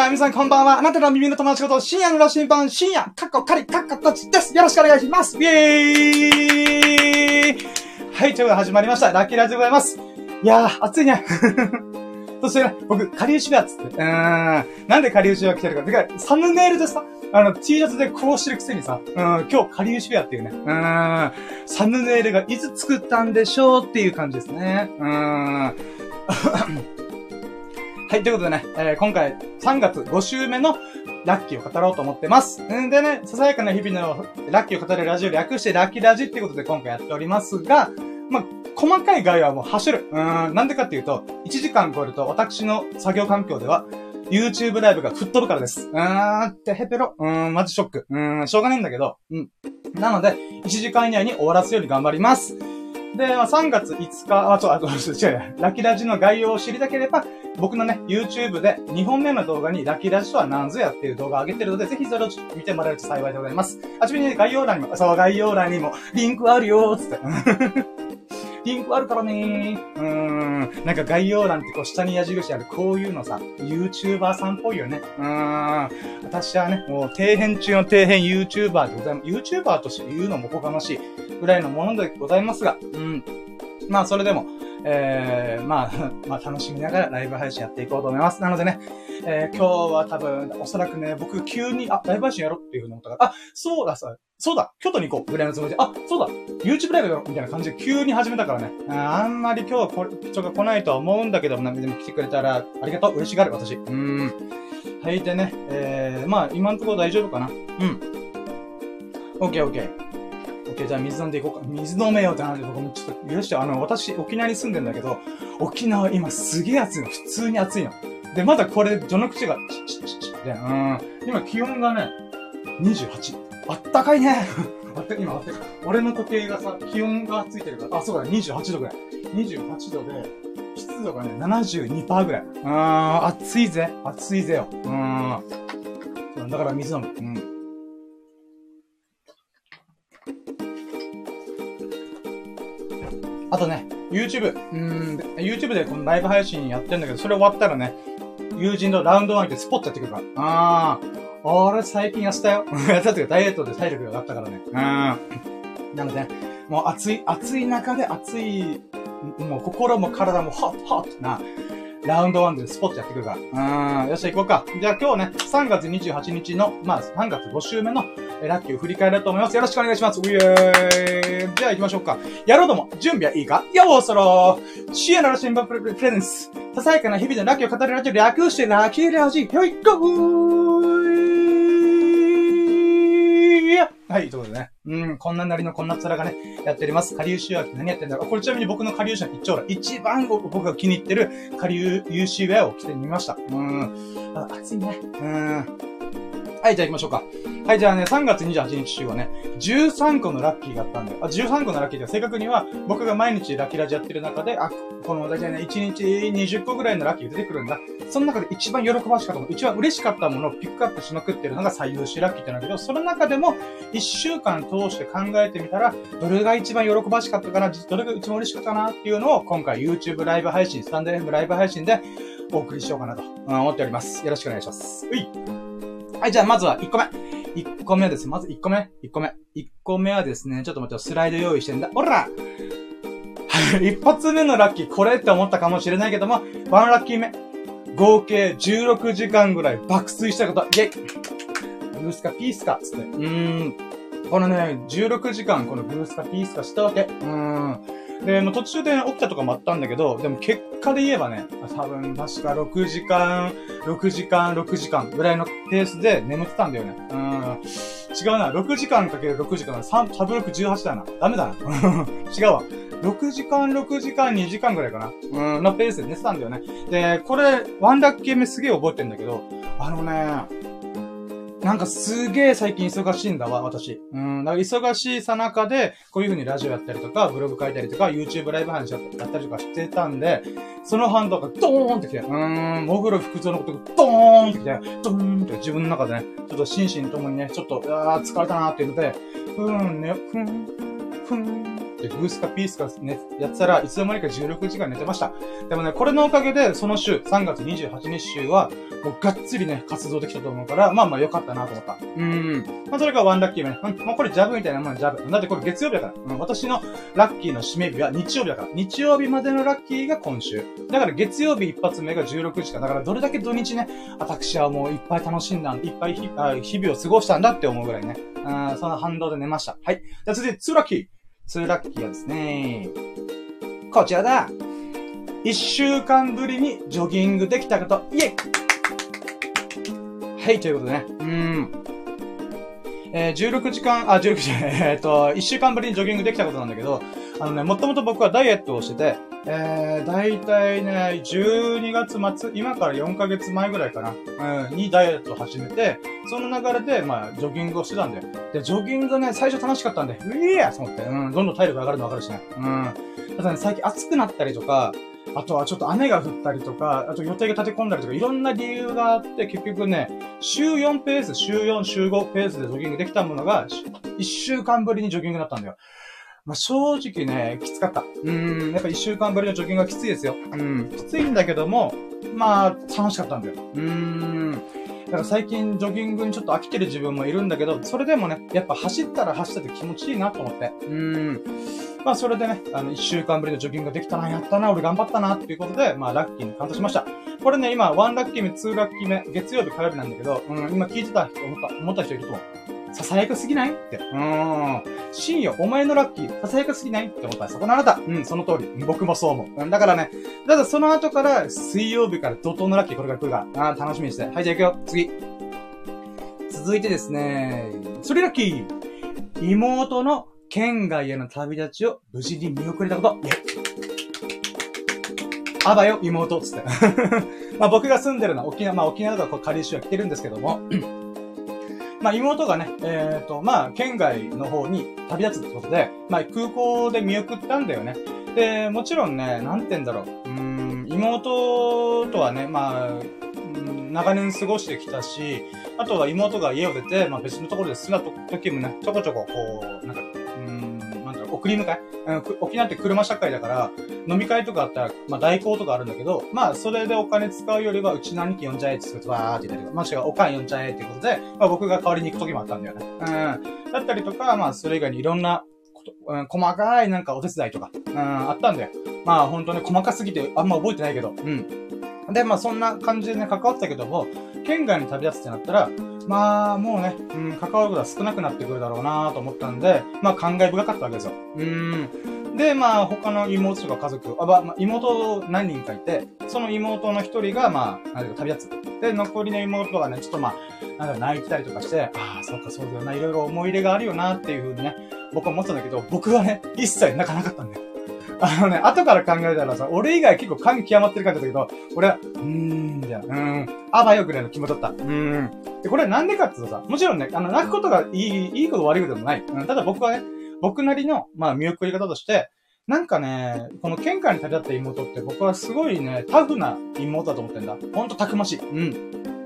はい、皆さんこんばんは。あなたの耳の友達こと、深夜の羅針盤、深夜、カッコカリ、カッコこっちです。よろしくお願いします。イェーイはい、ということで始まりました。ラッキーラジでございます。いやー、暑いね。そしてね、僕、カリウシベアつって。うーん。なんでカリウシベア来てるか。てか、サムネイルでさ、あの、T シャツでこうしてるくせにさ、うん、今日、カリウシベアっていうね、うん、サムネイルがいつ作ったんでしょうっていう感じですね。うん。はい、ということでね、えー、今回3月5週目のラッキーを語ろうと思ってます。んでね、ささやかな日々のラッキーを語るラジオ略してラッキーラジっていうことで今回やっておりますが、まあ、細かい概要はもう走る。うーん、なんでかっていうと、1時間超えると私の作業環境では、YouTube ライブが吹っ飛ぶからです。うーん、ってヘペロ。うーん、マジショック。うーん、しょうがないんだけど、うん。なので、1時間以内に終わらすように頑張ります。で、3月5日、あ、そう、あ、違う、ラキラジの概要を知りたければ、僕のね、YouTube で2本目の動画にラキラジとは何ぞやっていう動画を上げてるので、ぜひそれを見てもらえると幸いでございます。あちなみに概要欄にも、そう、概要欄にもリンクあるよーつって。リンクあるからねー。うーん。なんか概要欄ってこう下に矢印あるこういうのさ、YouTuber さんっぽいよね。うーん。私はね、もう底辺中の底辺 YouTuber でございます。YouTuber として言うのもおこがましいぐらいのものでございますが、うん。まあそれでも、えー、まあ、まあ楽しみながらライブ配信やっていこうと思います。なのでね、えー、今日は多分、おそらくね、僕急に、あ、ライブ配信やろうっていうふうに思ったから、あ、そうださ、そうだ京都に行こうぐらいのつもりで、あ、そうだ !YouTube ライブやろみたいな感じで急に始めたからね。あんまり今日はこ人が来ないとは思うんだけど、なんでも来てくれたらありがとう嬉しがる、私。うーん。はい、でね、えー、まあ今んところ大丈夫かなうん。オッケーオッケー。ッケー、じゃあ水飲んでいこうか。水飲めよってなるで、僕もちょっと許して、あの、私、沖縄に住んでんだけど、沖縄今すげえ暑いの。普通に暑いの。で、まだこれ、序の口が、チッチッチッチッで、うん。今気温がね、28。あったかいね。あって今あって、俺の時計がさ、気温がついてるから、あ、そうだね、28度ぐらい。28度で、湿度がね、72%ぐらい。うん、暑いぜ。暑いぜよ。うん。だから水飲む。うん。あとね、YouTube。うん、YouTube でこのライブ配信やってんだけど、それ終わったらね、友人のラウンドワン行ってスポッとやってくるから。ああ。れ最近痩せたよ。痩せたというかダイエットで体力が上がったからね。うん。なので、もう暑い、暑い中で暑い、もう心も体もハッハッとな、ラウンドワンでスポットやってくるから。うん。よっしゃ行こうか。じゃあ今日ね、3月28日の、まあ3月5週目のラッキーを振り返ろうと思います。よろしくお願いします。ウィーイじゃあ行きましょうか。やろうとも、準備はいいか？ようそろシエナの新聞プレプレゼンス。ささやかな日々のラッキーを語るラジオ略してラッキーラジオ。よいこーはい、ということでね。うん、こんななりのこんな面がね、やっております。下流集約何やってんだろうこれちなみに僕の下流集約一丁羅、一番僕が気に入ってる下流 UC ウェアを着てみました。うん。あ、暑いね。うん。はい、じゃあ行きましょうか。はい、じゃあね、3月28日週はね、13個のラッキーがあったんだよ。あ、13個のラッキーで正確には、僕が毎日ラッキーラジやってる中で、あ、この、だいたいね、1日20個ぐらいのラッキーが出てくるんだ。その中で一番喜ばしかったもの、一番嬉しかったものをピックアップしまくってるのが最優秀ラッキーってなんだけど、その中でも、1週間通して考えてみたら、どれが一番喜ばしかったかな、どれが一番嬉しかったかなっていうのを、今回 YouTube ライブ配信、スタンド FM ライブ配信でお送りしようかなと思っております。よろしくお願いします。ういはい、じゃあまずは1個目。1個目はです。まず1個目。1個目。1個目はですね、ちょっと待って、スライド用意してんだ。おら 一発目のラッキー、これって思ったかもしれないけども、ワンラッキー目。合計16時間ぐらい爆睡したこと。イェイブースかピースかつって。うーん。このね、16時間、このブースかピースかしたわけ。うーん。で、もう途中で起きたとかもあったんだけど、でも結果で言えばね、多分確か6時間、6時間、6時間ぐらいのペースで眠ってたんだよね。うん。違うな。6時間かける6時間、3、サブ6 18だな。ダメだな。違うわ。6時間、6時間、2時間ぐらいかな。うん、のペースで寝てたんだよね。で、これ、ワンダッキー目すげえ覚えてんだけど、あのね、なんかすげえ最近忙しいんだわ、私。うん。だから忙しいさなかで、こういう風にラジオやったりとか、ブログ書いたりとか、YouTube ライブ配信やったりとかしてたんで、その反動がドーンってきて、うーん、モグロ福蔵のことがドーンってきて、ドーンって自分の中でね、ちょっと心身ともにね、ちょっと、あー疲れたなーっていうので、ふーんね、ふん、ふん、ってグースかピースかね、やってたらいつの間にか16時間寝てました。でもね、これのおかげで、その週、3月28日週は、もうがっつりね、活動できたと思うから、まあまあ良かったなと思った。うん。まあそれがワンラッキー目ね。うん、まあこれジャブみたいなもんジャブ。だってこれ月曜日だから。うん、私のラッキーの締め日は日曜日だから。日曜日までのラッキーが今週。だから月曜日一発目が16時か。だからどれだけ土日ね、私はもういっぱい楽しんだ、いっぱい日々を過ごしたんだって思うぐらいね。うん、その反動で寝ました。はい。じゃあ続いて、2ラッキー。ツーラッキーはですね、こちらだ。一週間ぶりにジョギングできたこと、イェイはい、ということでね。うん。えー、16時間、あ、16時間、えっと、一週間ぶりにジョギングできたことなんだけど、あのね、もともと僕はダイエットをしてて、えー、だいたいね、12月末、今から4ヶ月前ぐらいかな、うん、にダイエットを始めて、その流れで、まあ、ジョギングをしてたんだよ。で、ジョギングね、最初楽しかったんで、うえーやと思って、うん、どんどん体力上がるのわかるしね。うん。ただね、最近暑くなったりとか、あとはちょっと雨が降ったりとか、あと予定が立て込んだりとか、いろんな理由があって、結局ね、週4ペース、週4、週5ペースでジョギングできたものが、1週間ぶりにジョギングだったんだよ。まあ、正直ね、きつかった。うん、やっぱ一週間ぶりのジョギングがきついですよ。うん、きついんだけども、まあ、楽しかったんだよ。うん。だから最近ジョギングにちょっと飽きてる自分もいるんだけど、それでもね、やっぱ走ったら走ったって気持ちいいなと思って。うん。まあそれでね、あの、一週間ぶりのジョギングできたな、やったな、俺頑張ったな、っていうことで、まあラッキーにカウントしました。これね、今、1ラッキー目、2ラッキー目、月曜日火曜日なんだけど、うん、今聞いてた人、思った、思った人いると思う。囁かすぎないって。うーん。深夜、お前のラッキー、囁かすぎないって思ったらそこのあなた。うん、その通り。僕もそう思うん。だからね、ただその後から、水曜日から怒涛のラッキーこれから来るから、あ楽しみにして。はい、じゃあ行くよ。次。続いてですね、それラッキー。妹の県外への旅立ちを無事に見送れたこと。あばよ、妹、つって。まあ僕が住んでるのは沖縄、まあ沖縄とかこう仮州は来てるんですけども、まあ、妹がね、えっ、ー、と、まあ、県外の方に旅立つってことで、まあ、空港で見送ったんだよね。で、もちろんね、なんて言うんだろう。うん、妹とはね、まあ、長年過ごしてきたし、あとは妹が家を出て、まあ別のところで住んだ時もね、ちょこちょここう、なんか送り迎え、うん、沖縄って車社会だから、飲み会とかあったら、まあ代行とかあるんだけど、まあそれでお金使うよりは、うちの兄貴呼んじゃえって言って、わーって言ったりとか、まあ違う、おかん呼んじゃえってことで、まあ僕が代わりに行く時もあったんだよね。うん。だったりとか、まあそれ以外にいろんなうん、細かいなんかお手伝いとか、うん、あったんだよ。まあ本当に細かすぎてあんま覚えてないけど、うん。で、まあそんな感じでね、関わったけども、県外に旅立つってなったら、まあ、もうね、うん、関わることは少なくなってくるだろうなと思ったんで、まあ、感慨深かったわけですよ。うん。で、まあ、他の妹とか家族、あ、まあ、妹何人かいて、その妹の一人が、まあ、なんか旅立つ。で、残りの妹がね、ちょっとまあ、なんか泣いてたりとかして、ああ、そうかそうだよな、いろいろ思い入れがあるよなっていうふうにね、僕は思ってたんだけど、僕はね、一切泣かなかったんだよ。あのね、後から考えたらさ、俺以外結構感極まってる感じだけど、俺は、うーん、じゃあうーん、あばよぐらいの気持ちだった。うーん。で、これなんでかっていうとさ、もちろんね、あの、泣くことがいい、いいこと悪いことでもない。うん、ただ僕はね、僕なりの、まあ、見送り方として、なんかね、この喧嘩に立ち会った妹って僕はすごいね、タフな妹だと思ってんだ。ほんとたくましい。うん。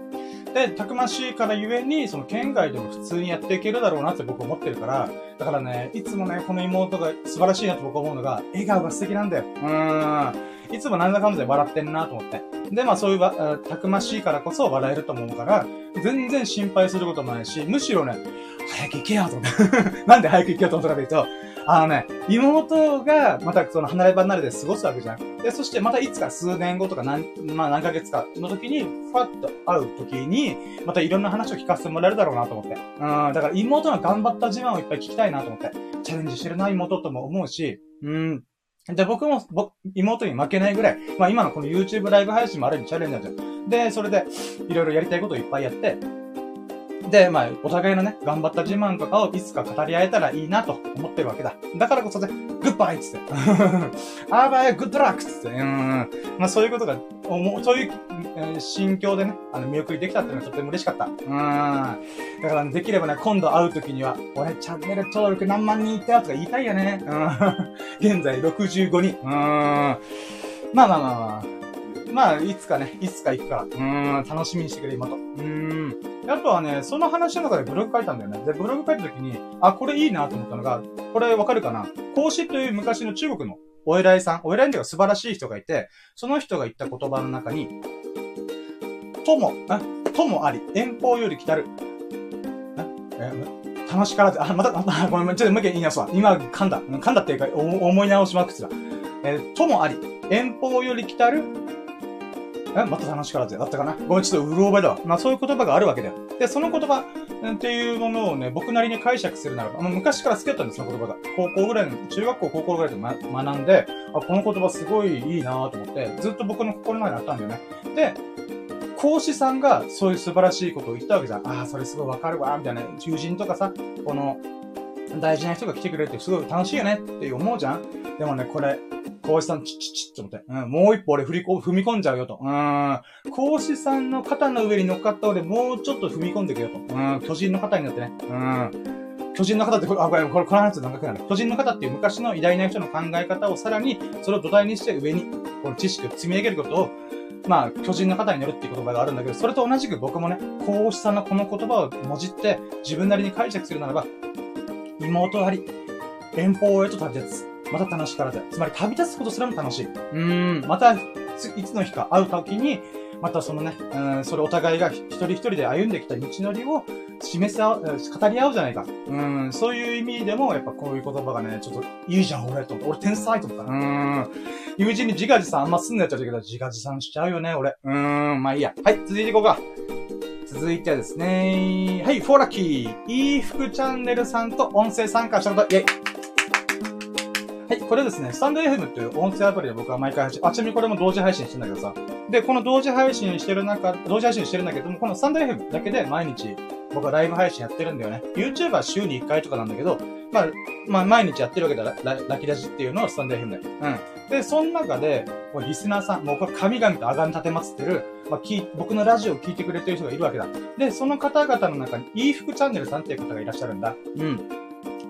で、たくましいからゆえに、その県外でも普通にやっていけるだろうなって僕思ってるから、だからね、いつもね、この妹が素晴らしいなと僕思うのが、笑顔が素敵なんだよ。うーん。いつもなんだかんだで笑ってんなと思って。で、まあそういうわ、たくましいからこそ笑えると思うから、全然心配することもないし、むしろね、早く行けよと思って。なんで早く行けよと思ったかというと、あのね、妹が、またその離れ離れで過ごすわけじゃん。で、そしてまたいつか数年後とか何、まあ何ヶ月かの時に、ファッと会う時に、またいろんな話を聞かせてもらえるだろうなと思って。うん、だから妹の頑張った自慢をいっぱい聞きたいなと思って。チャレンジしてるな、妹とも思うし、うん。で、僕も、僕、妹に負けないぐらい、まあ今のこの YouTube ライブ配信もある意味チャレンジなんですよ。で、それで、いろいろやりたいことをいっぱいやって、で、まあ、お互いのね、頑張った自慢とかをいつか語り合えたらいいなと思ってるわけだ。だからこそね、グッバイっつって。あーばい、グッドラックつって。うん。まあ、そういうことが、そういう、えー、心境でね、あの、見送りできたっていうのはとても嬉しかった。うん。だから、ね、できればね、今度会う時には、俺、チャンネル登録何万人いったよとか言いたいよね。うん。現在65人。うん。まあまあまあまあ。まあ、いつかね、いつか行くから。うーん、楽しみにしてくれ、今と。うーん。あとはね、その話の中でブログ書いたんだよね。で、ブログ書いた時に、あ、これいいなと思ったのが、これわかるかな？孔子という昔の中国のお偉いさん、お偉いんだが素晴らしい人がいて、その人が言った言葉の中に、とも、あ、ともあり、遠方より来たる。え、楽しからず、あ、また、あ、ごめん、ちょっともう一回言い直すわ。今、噛んだ。噛んだっていうか、思い直しまくってた。えー、ともあり、遠方より来たる、え、また楽しからずだったかな？ごめん、ちょっとうろ覚えだわ。まあそういう言葉があるわけだよ。で、その言葉っていうものをね、僕なりに解釈するならば、まあ、昔から好きだったんです、その言葉が。高校ぐらいの、中学校、高校ぐらいで、ま、学んで、あ、この言葉すごいいいなと思って、ずっと僕の心の中にあったんだよね。で、講師さんがそういう素晴らしいことを言ったわけじゃん。ああ、それすごいわかるわ、みたいな。友人とかさ、この、大事な人が来てくれてすごい楽しいよねって思うじゃんでもね、これ、講師さん、チッチッチッって思って。うん、もう一歩俺振りこ、踏み込んじゃうよと。うん。講師さんの肩の上に乗っかった俺、もうちょっと踏み込んでいくよと。うん、巨人の肩になってね。うん。巨人の方って、あ、これ、これ、この話長くなる。巨人の方っていう昔の偉大な人の考え方をさらに、それを土台にして上に、この知識を積み上げることを、まあ、巨人の方に乗るっていう言葉があるんだけど、それと同じく僕もね、講師さんのこの言葉をもじって、自分なりに解釈するならば、妹あり、遠方へと旅立つ。また楽しからず。つまり旅立つことすらも楽しい。うーん。また、いつの日か会う時に、またそのね、うん、それお互いが一人一人で歩んできた道のりを示せ合う、語り合うじゃないか。うん、そういう意味でも、やっぱこういう言葉がね、ちょっといいじゃん、俺と。俺天才と思った。うん。友人に自画自賛あんますんなやっちゃうけど、自画自賛しちゃうよね、俺。うん、まあいいや。はい、続いていこうか。続いてはですね、はい、フォーラッキー。いい服チャンネルさんと音声参加したこと、イェイはい、これですね、スタンド FM っていう音声アプリで僕は毎回配信、あ、ちなみにこれも同時配信してんだけどさ。で、この同時配信してる中、同時配信してるんだけども、このスタンド FM だけで毎日僕はライブ配信やってるんだよね。YouTube は週に1回とかなんだけど、まあ、まあ、毎日やってるわけだ、ララキラジっていうのをスタンド FM で。うん。で、その中で、リスナーさん、もうこれ神々と崇め立てまつってる、まあ、き、僕のラジオを聞いてくれてる人がいるわけだ。で、その方々の中に、いい服チャンネルさんっていう方がいらっしゃるんだ。うん。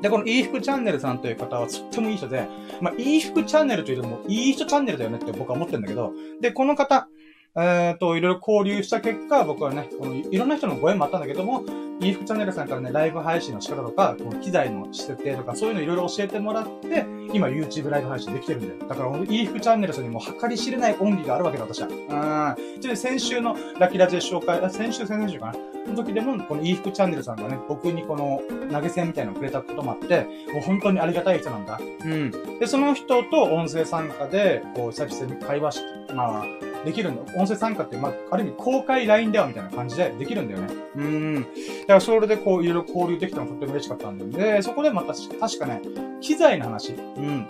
で、このいい服チャンネルさんという方はとってもいい人で、まあ、いい服チャンネルというよりも、いい人チャンネルだよねって僕は思ってるんだけど、で、この方、えっ、と、いろいろ交流した結果、僕はね、このいろんな人のご縁もあったんだけども、イーフチャンネルさんからね、ライブ配信の仕方とか、この機材の設定とか、そういうのいろいろ教えてもらって、今 YouTube ライブ配信できてるんだよ。だから、イーフチャンネルさんにも計り知れない恩義があるわけだ、私は。うん。ちょっと先週のラキラジで紹介、先週、先々週かな？の時でも、このイーフチャンネルさんがね、僕にこの投げ銭みたいなのをくれたこともあって、もう本当にありがたい人なんだ。うん。で、その人と音声参加で、こう、久々に会話して、まあ、できるんだ。音声参加って、まあ、ある意味公開 LINE ではみたいな感じでできるんだよね。うん。だからそれでこう、いろいろ交流できたのとっても嬉しかったんだよね。で、そこでまた、確かね、機材の話。うん。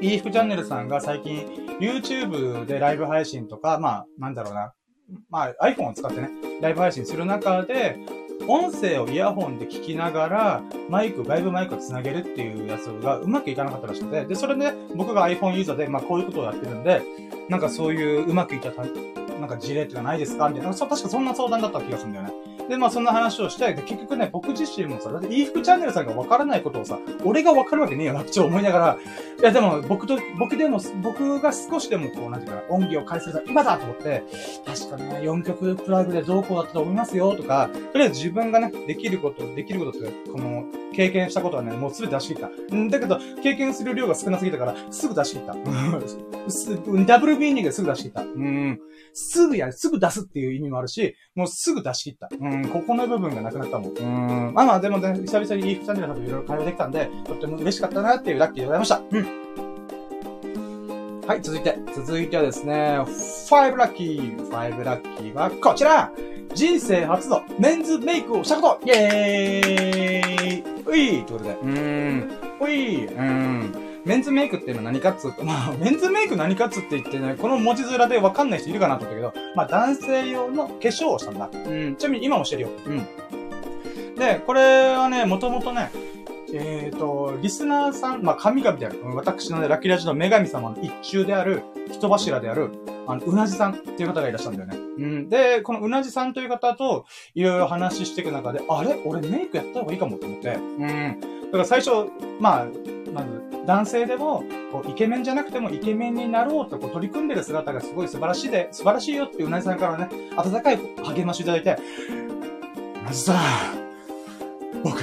e 服チャンネルさんが最近 YouTube でライブ配信とか、まあ、なんだろうな。まあ、iPhone を使ってね、ライブ配信する中で、音声をイヤホンで聞きながら、マイク、外部マイクを繋げるっていうやつがうまくいかなかったらしくて、で、それで、ね、僕が iPhone ユーザーで、まあこういうことをやってるんで、なんかそういううまくいったなんか事例っていうかないですか？みたいな、確かそんな相談だった気がするんだよね。で、まあそんな話をして、で、結局ね、僕自身もさ、だって、いい服チャンネルさんがわからないことをさ、俺がわかるわけねえよなって思いながら、いやでも、僕と、僕でも、僕が少しでもこう、なんていうかな、恩義を返せる今だと思って、確かね、4曲プラグでどうこうだったと思いますよ、とか、とりあえず自分がね、できること、できることって、この、経験したことはね、もうすべて出し切った。んだけど、経験する量が少なすぎたから、すぐ出し切った。ダブルビーニングですぐ出し切った。うん。すぐや、すぐ出すっていう意味もあるし、もうすぐ出し切った。うん、ここの部分がなくなったもん。うん。まあまあ、でもね、久々にリーフチャンネルさんといろいろ会話できたんで、とっても嬉しかったなっていうラッキーでございました。うん。はい、続いて。続いてはですね、5ラッキー。5ラッキーはこちら人生初のメンズメイクをしたことイェーイういということで。うーん。ういうん。メンズメイクっていうのは何かっつうと、まあ、メンズメイク何かっつって言ってね、この文字面でわかんない人いるかなと思ったけど、まあ、男性用の化粧をしたんだ。うん。ちなみに今もしてるよ。うん。で、これはね、もともとね、えっ、ー、と、リスナーさん、まあ、神々である、私のね、ラッキーラジの女神様の一中である、人柱である、あの、うなじさんっていう方がいらっしゃるんだよね。うん。で、このうなじさんという方と、いろいろ話していく中で、あれ？俺メイクやった方がいいかもと思って。うん。だから最初、まあ、まず、男性でも、こう、イケメンじゃなくてもイケメンになろうとこう取り組んでる姿がすごい素晴らしいで、素晴らしいよってうなじさんからね、温かい励ましいただいて、うなじさん、僕、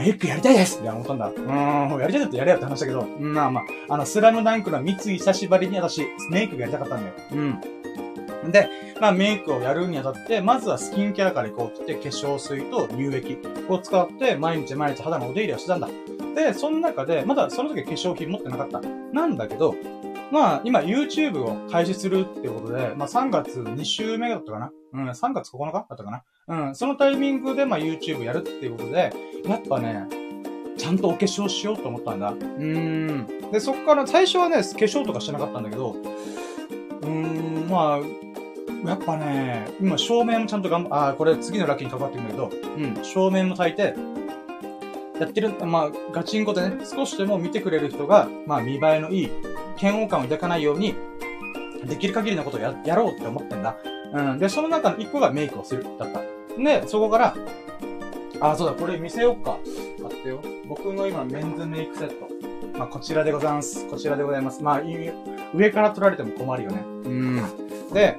メイクやりたいですみたいな思ったんだ。うーん、やりたいだってやれよって話だけど、まあまあ、あの、スラムダンクの三井久しぶりに私、メイクがやりたかったんだよ。うん。で、まあメイクをやるにあたって、まずはスキンケアから行こうって化粧水と乳液を使って毎日毎日肌のお手入れをしてたんだ。で、その中で、まだその時化粧品持ってなかった。なんだけど、まあ、今 YouTube を開始するっていうことで、まあ3月2週目だったかな？うん、3月9日だったかな？うん、そのタイミングでまあ YouTube やるっていうことで、やっぱね、ちゃんとお化粧しようと思ったんだ。うーん。で、そっから最初はね、化粧とかしてなかったんだけど、うーん、まあ、やっぱね、今照明もちゃんと頑張、あ、これ次のラッキーに関わってくるんだけど、うん、照明も焚いて、やってる、まあ、ガチンコでね、少しでも見てくれる人が、まあ、見栄えのいい、嫌悪感を抱かないように、できる限りのことをや、やろうって思ってんだ。うん。で、その中の一個がメイクをする、だった。で、そこから、あ、そうだ、これ見せようか。待ってよ。僕の今、メンズメイクセット。まあ、こちらでございます。こちらでございます。まあ、上から撮られても困るよね。うん。で、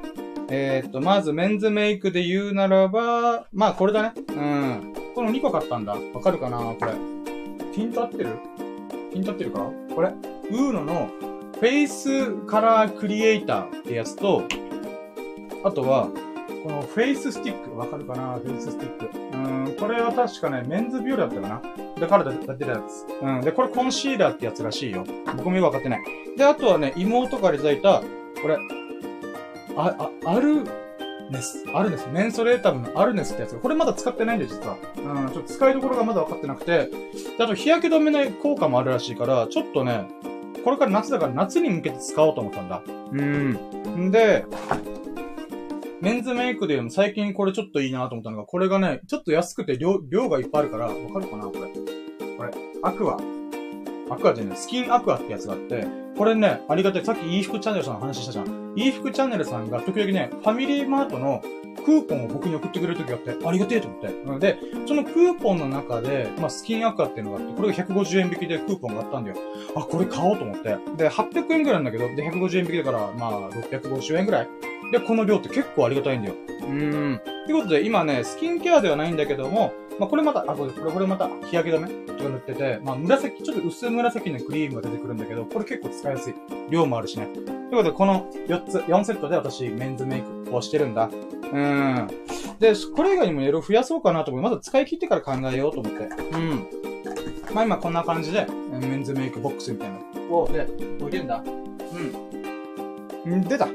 えー、っと、まずメンズメイクで言うならば、まあ、これだね。うん。この2個買ったんだ。わかるかなこれ。ピント合ってる？ピント合ってるか？これ？ウーノのフェイスカラークリエイターってやつと、あとは、このフェイススティック。わかるかな？フェイススティック。うん、これは確かね、メンズビューだったかな？だからだってたやつ。うん。で、これコンシーラーってやつらしいよ。僕もよくわかってない。で、あとはね、妹からいただいた、これ、あ、あ、アクネス？アクネス？メンソレータムのアクネスってやつ。これまだ使ってないんだよ、実は。うん、ちょっと使いどころがまだ分かってなくて。で、あと日焼け止めの効果もあるらしいから、ちょっとね、これから夏だから夏に向けて使おうと思ったんだ。うん。んで、メンズメイクでも最近これちょっといいなと思ったのが、これがね、ちょっと安くて量、量がいっぱいあるから、わかるかなこれ。これ、アクア。アクアじゃない、スキンアクアってやつがあって、これね、ありがたい。さっき e 服チャンネルさんの話したじゃん。E 服チャンネルさんが時々ね、ファミリーマートのクーポンを僕に送ってくれる時があって、ありがてえと思って。なので、そのクーポンの中で、まあ、スキンアクアっていうのがあって、これが150円引きでクーポンがあったんだよ。あ、これ買おうと思って。で、800円ぐらいなんだけど、で、150円引きだから、まあ、650円ぐらい。で、この量って結構ありがたいんだよ。うーん。ってことで、今ね、スキンケアではないんだけども、まあ、これまた、あ、これ、これまた日焼け止めとか塗ってて、まあ、紫、ちょっと薄紫のクリームが出てくるんだけど、これ結構使いやすい。量もあるしね。ということで、この4つ、4セットで私、メンズメイクをしてるんだ。うん。で、これ以外にも色々増やそうかなと思う。まず使い切ってから考えようと思って。うん。まあ今こんな感じで、メンズメイクボックスみたいなのを、で、置いてんだ。う。ん出た。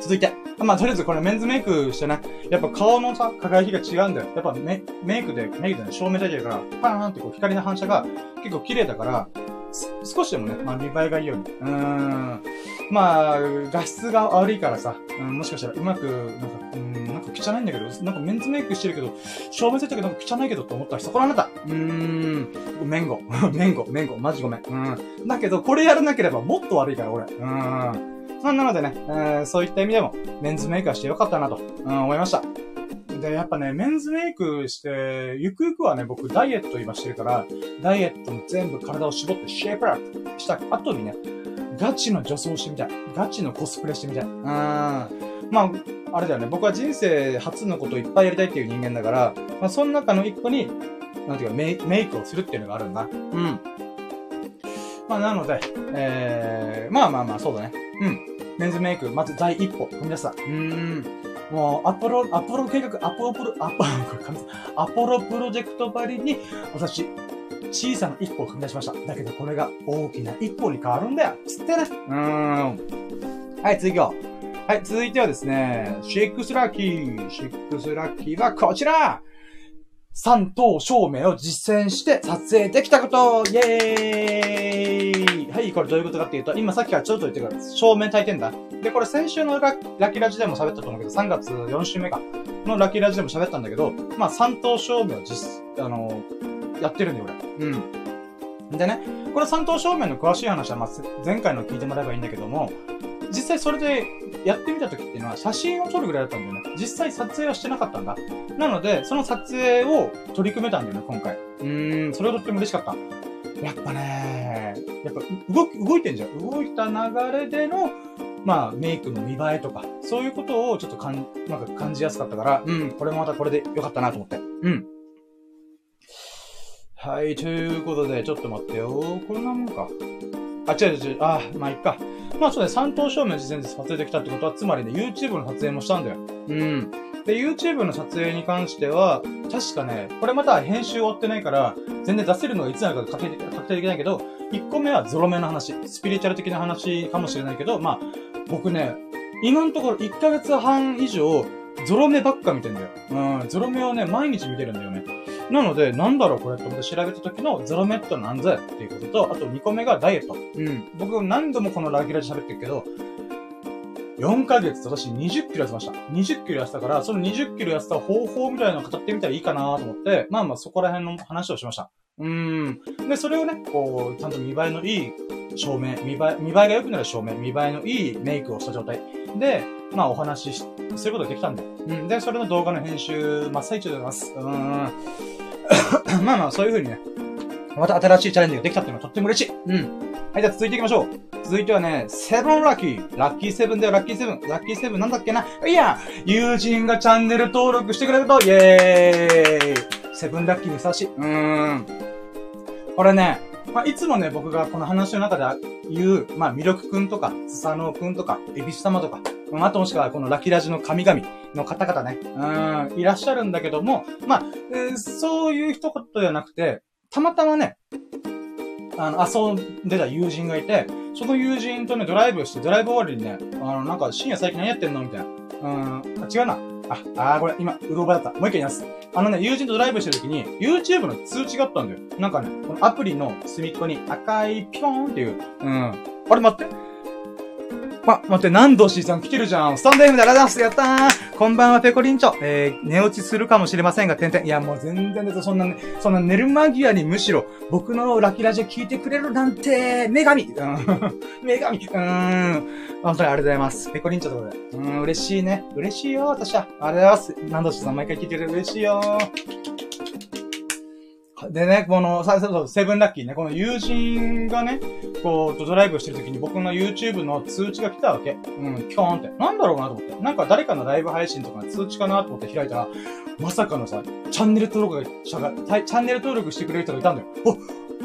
続いて。まあ、とりあえずこれメンズメイクしてね、やっぱ顔のさ、輝きが違うんだよ。やっぱメメイクで、メイクでね、照明焚いてるから、パーンってこう光の反射が結構綺麗だから、少しでもね、まあ、見栄えがいいように。うーん。まあ、画質が悪いからさ、うん、もしかしたらうまく、なんか、うん、なんか汚いんだけど、なんかメンズメイクしてるけど、照明ついたけどなんか汚いけどと思ったらそこらあなた。うーん、めんご。めんご、めんご、マジごめん。うん。だけど、これやらなければもっと悪いから、俺。うーん。まあ、なのでね、えー、そういった意味でも、メンズメイクはしてよかったなと、うん、思いました。で、やっぱね、メンズメイクして、ゆくゆくはね、僕ダイエット今してるから、ダイエットも全部体を絞ってシェイプアップした後にね、ガチの女装してみたい。ガチのコスプレしてみたい。うん。まあ、あれだよね。僕は人生初のことをいっぱいやりたいっていう人間だから、まあ、その中の一個に、なんていうかメイ、メイクをするっていうのがあるんだ。うん。まあ、なので、えー、まあまあまあ、そうだね。うん。メンズメイク、まず第一歩、踏み出した。うーん。もう、アポロ、アポロ計画、アポロプロ、アポロ、アポロプロジェクトばりに、私、小さな一歩を踏み出しました。だけどこれが大きな一歩に変わるんだよ。つってね。うーん。はい、次行こう。はい、続いてはですね、シックスラッキー。シックスラッキーはこちら三灯照明を実践して撮影できたことイェーイはい、これどういうことかっていうと、今さっきからちょっと言ってから照明焚いてんだ。で、これ先週のラキラジでも喋ったと思うけど、3月4週目か。のラキラジでも喋ったんだけど、まあ三等照明を実、あのやってるんだよ、俺。うん。でね、これ三等照明の詳しい話は、まあ、前回の聞いてもらえばいいんだけども、実際それでやってみた時っていうのは写真を撮るぐらいだったんだよね。実際撮影はしてなかったんだ。なので、その撮影を取り組めたんだよね、今回。うーん、それはとっても嬉しかった。やっぱね、やっぱ動き、動いてんじゃん。動いた流れでの、まあ、メイクの見栄えとか、そういうことをちょっとかん、なんか感じやすかったから、うん、これもまたこれでよかったなと思って。うん。はい、ということで、ちょっと待ってよ。これなもんか。あ、違う違う違う。あ、まあ、いっか。まあ、そうね、3等照明事前で撮影できたってことは、つまりね、YouTube の撮影もしたんだよ。うん。で、YouTube の撮影に関しては、確かね、これまた編集終わってないから、全然出せるのがいつなのか確定確定できないけど、1個目はゾロ目の話、スピリチュアル的な話かもしれないけど、まあ、僕ね、今のところ1ヶ月半以上、ゾロ目ばっか見てんだよ。うん、ゾロ目をね、毎日見てるんだよね。なので、なんだろうこれって思って調べた時のゾロ目ってなんぜっていうことと、あと2個目がダイエット。うん。僕何度もこのラギラで喋ってるけど、4ヶ月私20キロ痩せました。20キロ痩せたから、その20キロ痩せた方法みたいなのを語ってみたらいいかなと思って、まあまあそこら辺の話をしました。うーん。で、それをね、こう、ちゃんと見栄えのいい照明、見栄え、見栄えが良くなる照明、見栄えのいいメイクをした状態で、まあお話しすることができたんで。うん。で、それの動画の編集、真っ最中でございます。うん。まあまあ、そういう風にね、また新しいチャレンジができたっていうのはとっても嬉しい。うん。はい、じゃあ続いていきましょう。続いてはね、セブンラッキー。ラッキーセブンだよ、ラッキーセブン。ラッキーセブンなんだっけないや、友人がチャンネル登録してくれると、イェーイセブンラッキーにふさわしい。うーん。これね、まあ、いつもね、僕がこの話の中で言う、まあ、魅力くんとか、スサノオくんとか、エビス様とか、まあともしくはこのラキラジの神々の方々ね、うん、いらっしゃるんだけども、まあ、えー、そういう一言ではなくて、たまたまね、あの、遊んでた友人がいて、その友人とね、ドライブして、ドライブ終わりにね、あの、なんか深夜最近何やってんのみたいな。うん、あ違うな。あ、あーこれ、今、うろ覚えだった。もう一回言います。あのね、友人とドライブしてる時に、YouTube の通知があったんだよ。なんかね、このアプリの隅っこに赤いピョーンっていう、うん。あれ待って。あ、待って、何度 C さん来てるじゃん。スタンド M でありがとうございます。やったー。こんばんは、ペコリンチョ。えー、寝落ちするかもしれませんが、てんてん。いや、もう全然です。そんな、ね、そんな寝る間際にむしろ、僕のラキラジオ聞いてくれるなんて、女神。うん。女神。うーん。本当にありがとうございます。ペコリンチョということで。うん、嬉しいね。嬉しいよ、私は。ありがとうございます。何度 C さん毎回聞いてくれる嬉しいよーでね、この、さ、そう、セブンラッキーね、この友人がね、こう、ドライブしてる時に僕の YouTube の通知が来たわけ。うん、キョーンって。なんだろうなと思って。なんか誰かのライブ配信とか通知かなと思って開いたら、まさかのさ、チャンネル登録者が、チャンネル登録してくれる人がいたんだよ。お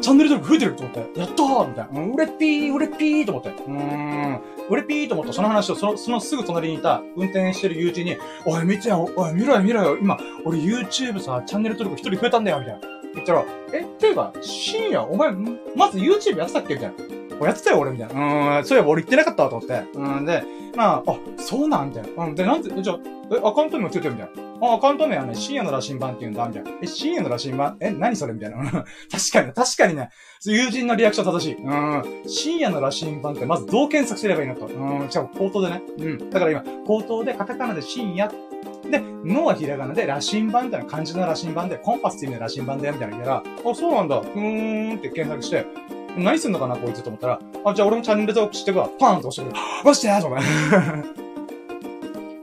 チャンネル登録増えてると思って。やったーみたいな。う、れっぴー、うれっぴーと思って。うーん。うれっぴーと思ったその話を、その、そのすぐ隣にいた運転してる友人に、おい、見てよ、おい、見ろよ、見ろよ。今、俺 YouTube さ、チャンネル登録一人増えたんだよ、みたいな。言ったら、え、ていうか、深夜、お前、まず YouTube やってたっけ？みたいな。やってたよ、俺、みたいな。うん、そういえば俺言ってなかったわ、と思って。うん、で、まあ、あ、そうなんみたいな。うん、で、なんで、じゃあ、え、アカウント名もついてるみたいな。あ、アカウント名はね、深夜の羅針盤って言うんだ、みたいな。え、深夜の羅針盤？え、何それ？みたいな。確かに、確かにね、友人のリアクション正しい。うん。深夜の羅針盤ってまずどう検索すればいいのと。うん、しかも口頭でね。うん。だから今、口頭でカタカナで深夜で、のはひらがなで、羅針盤みたいな漢字の羅針盤で、コンパスっていう意味で羅針盤だよ、みたいな言ったら、あ、そうなんだ、うーんって検索して、何すんのかな、こいつと思ったら、あ、じゃあ俺もチャンネル登録してくわ。パーンと押してくる。押してやとか。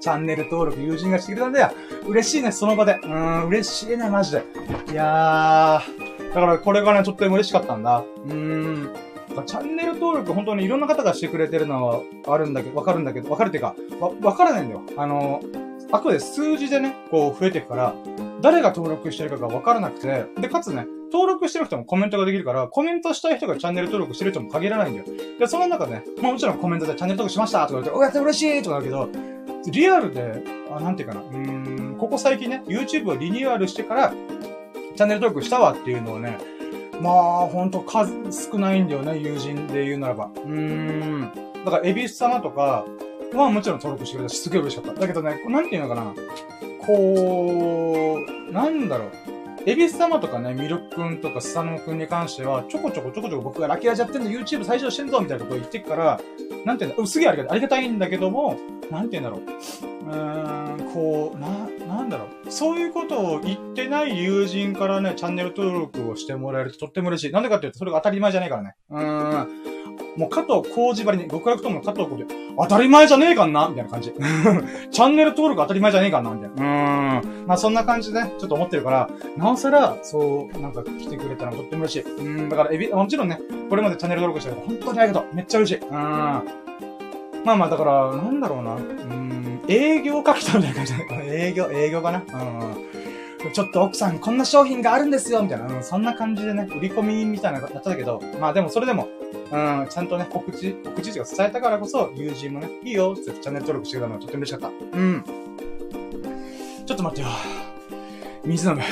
チャンネル登録友人がしてくれたんだよ。嬉しいね、その場で。うーん、嬉しいね、マジで。いやー、だからこれがね、とっても嬉しかったんだ。うーん。チャンネル登録本当にいろんな方がしてくれてるのはあるんだけど、わかるんだけど、わかるっていうか、わ、わからないんだよ。あの、あくまで数字でね、こう増えていくから、誰が登録してるかがわからなくて、で、かつね、登録してる人もコメントができるから、コメントしたい人がチャンネル登録してる人も限らないんだよ。で、その中でね、まあもちろんコメントでチャンネル登録しましたとか言って、おやって嬉しいとかだけど、リアルで、あ、なんていうかな、うーん、ここ最近ね、YouTube をリニューアルしてから、チャンネル登録したわっていうのをね、まあ、ほんと数少ないんだよね、友人で言うならば。うーん。だから、エビス様とか、はもちろん登録してくれたし、すげえ嬉しかった。だけどね、なんていうのかな。こう、なんだろう。エビス様とかね、ミルクくんとかスサノくんに関しては、ちょこちょこちょこちょこ僕がラッキーアジやってんの YouTube 最初してんぞみたいなことを言ってくから、なんていうんだ、すげえありがたい。ありがたいんだけども、なんていうんだろう。うーん、こう、な、なんだろう。そういうことを言ってない友人からね、チャンネル登録をしてもらえるととっても嬉しい。なんでかっていうと、それが当たり前じゃないからね。うーん。もう加藤浩二張りに、極楽友の加藤浩二、当たり前じゃねえかんなみたいな感じ。チャンネル登録当たり前じゃねえかなみたいな。うーん。まあそんな感じで、ね、ちょっと思ってるから、なおさら、そう、なんか来てくれたらとっても嬉しい。うん、だからエビ、もちろんね、これまでチャンネル登録してる本当にありがとう。めっちゃ嬉しい。うん。まあまあ、だから、なんだろうな。うん、営業書きたみたいな感じだ。営業、営業かな。うん。ちょっと奥さんこんな商品があるんですよみたいな、うん、そんな感じでね、売り込みみたいなのやったけど、まあでもそれでも、うん、ちゃんとね、告知、告知が伝えたからこそ、友人もね、いいよってチャンネル登録してたのがとっても嬉しかった。うん。ちょっと待ってよ。水飲む。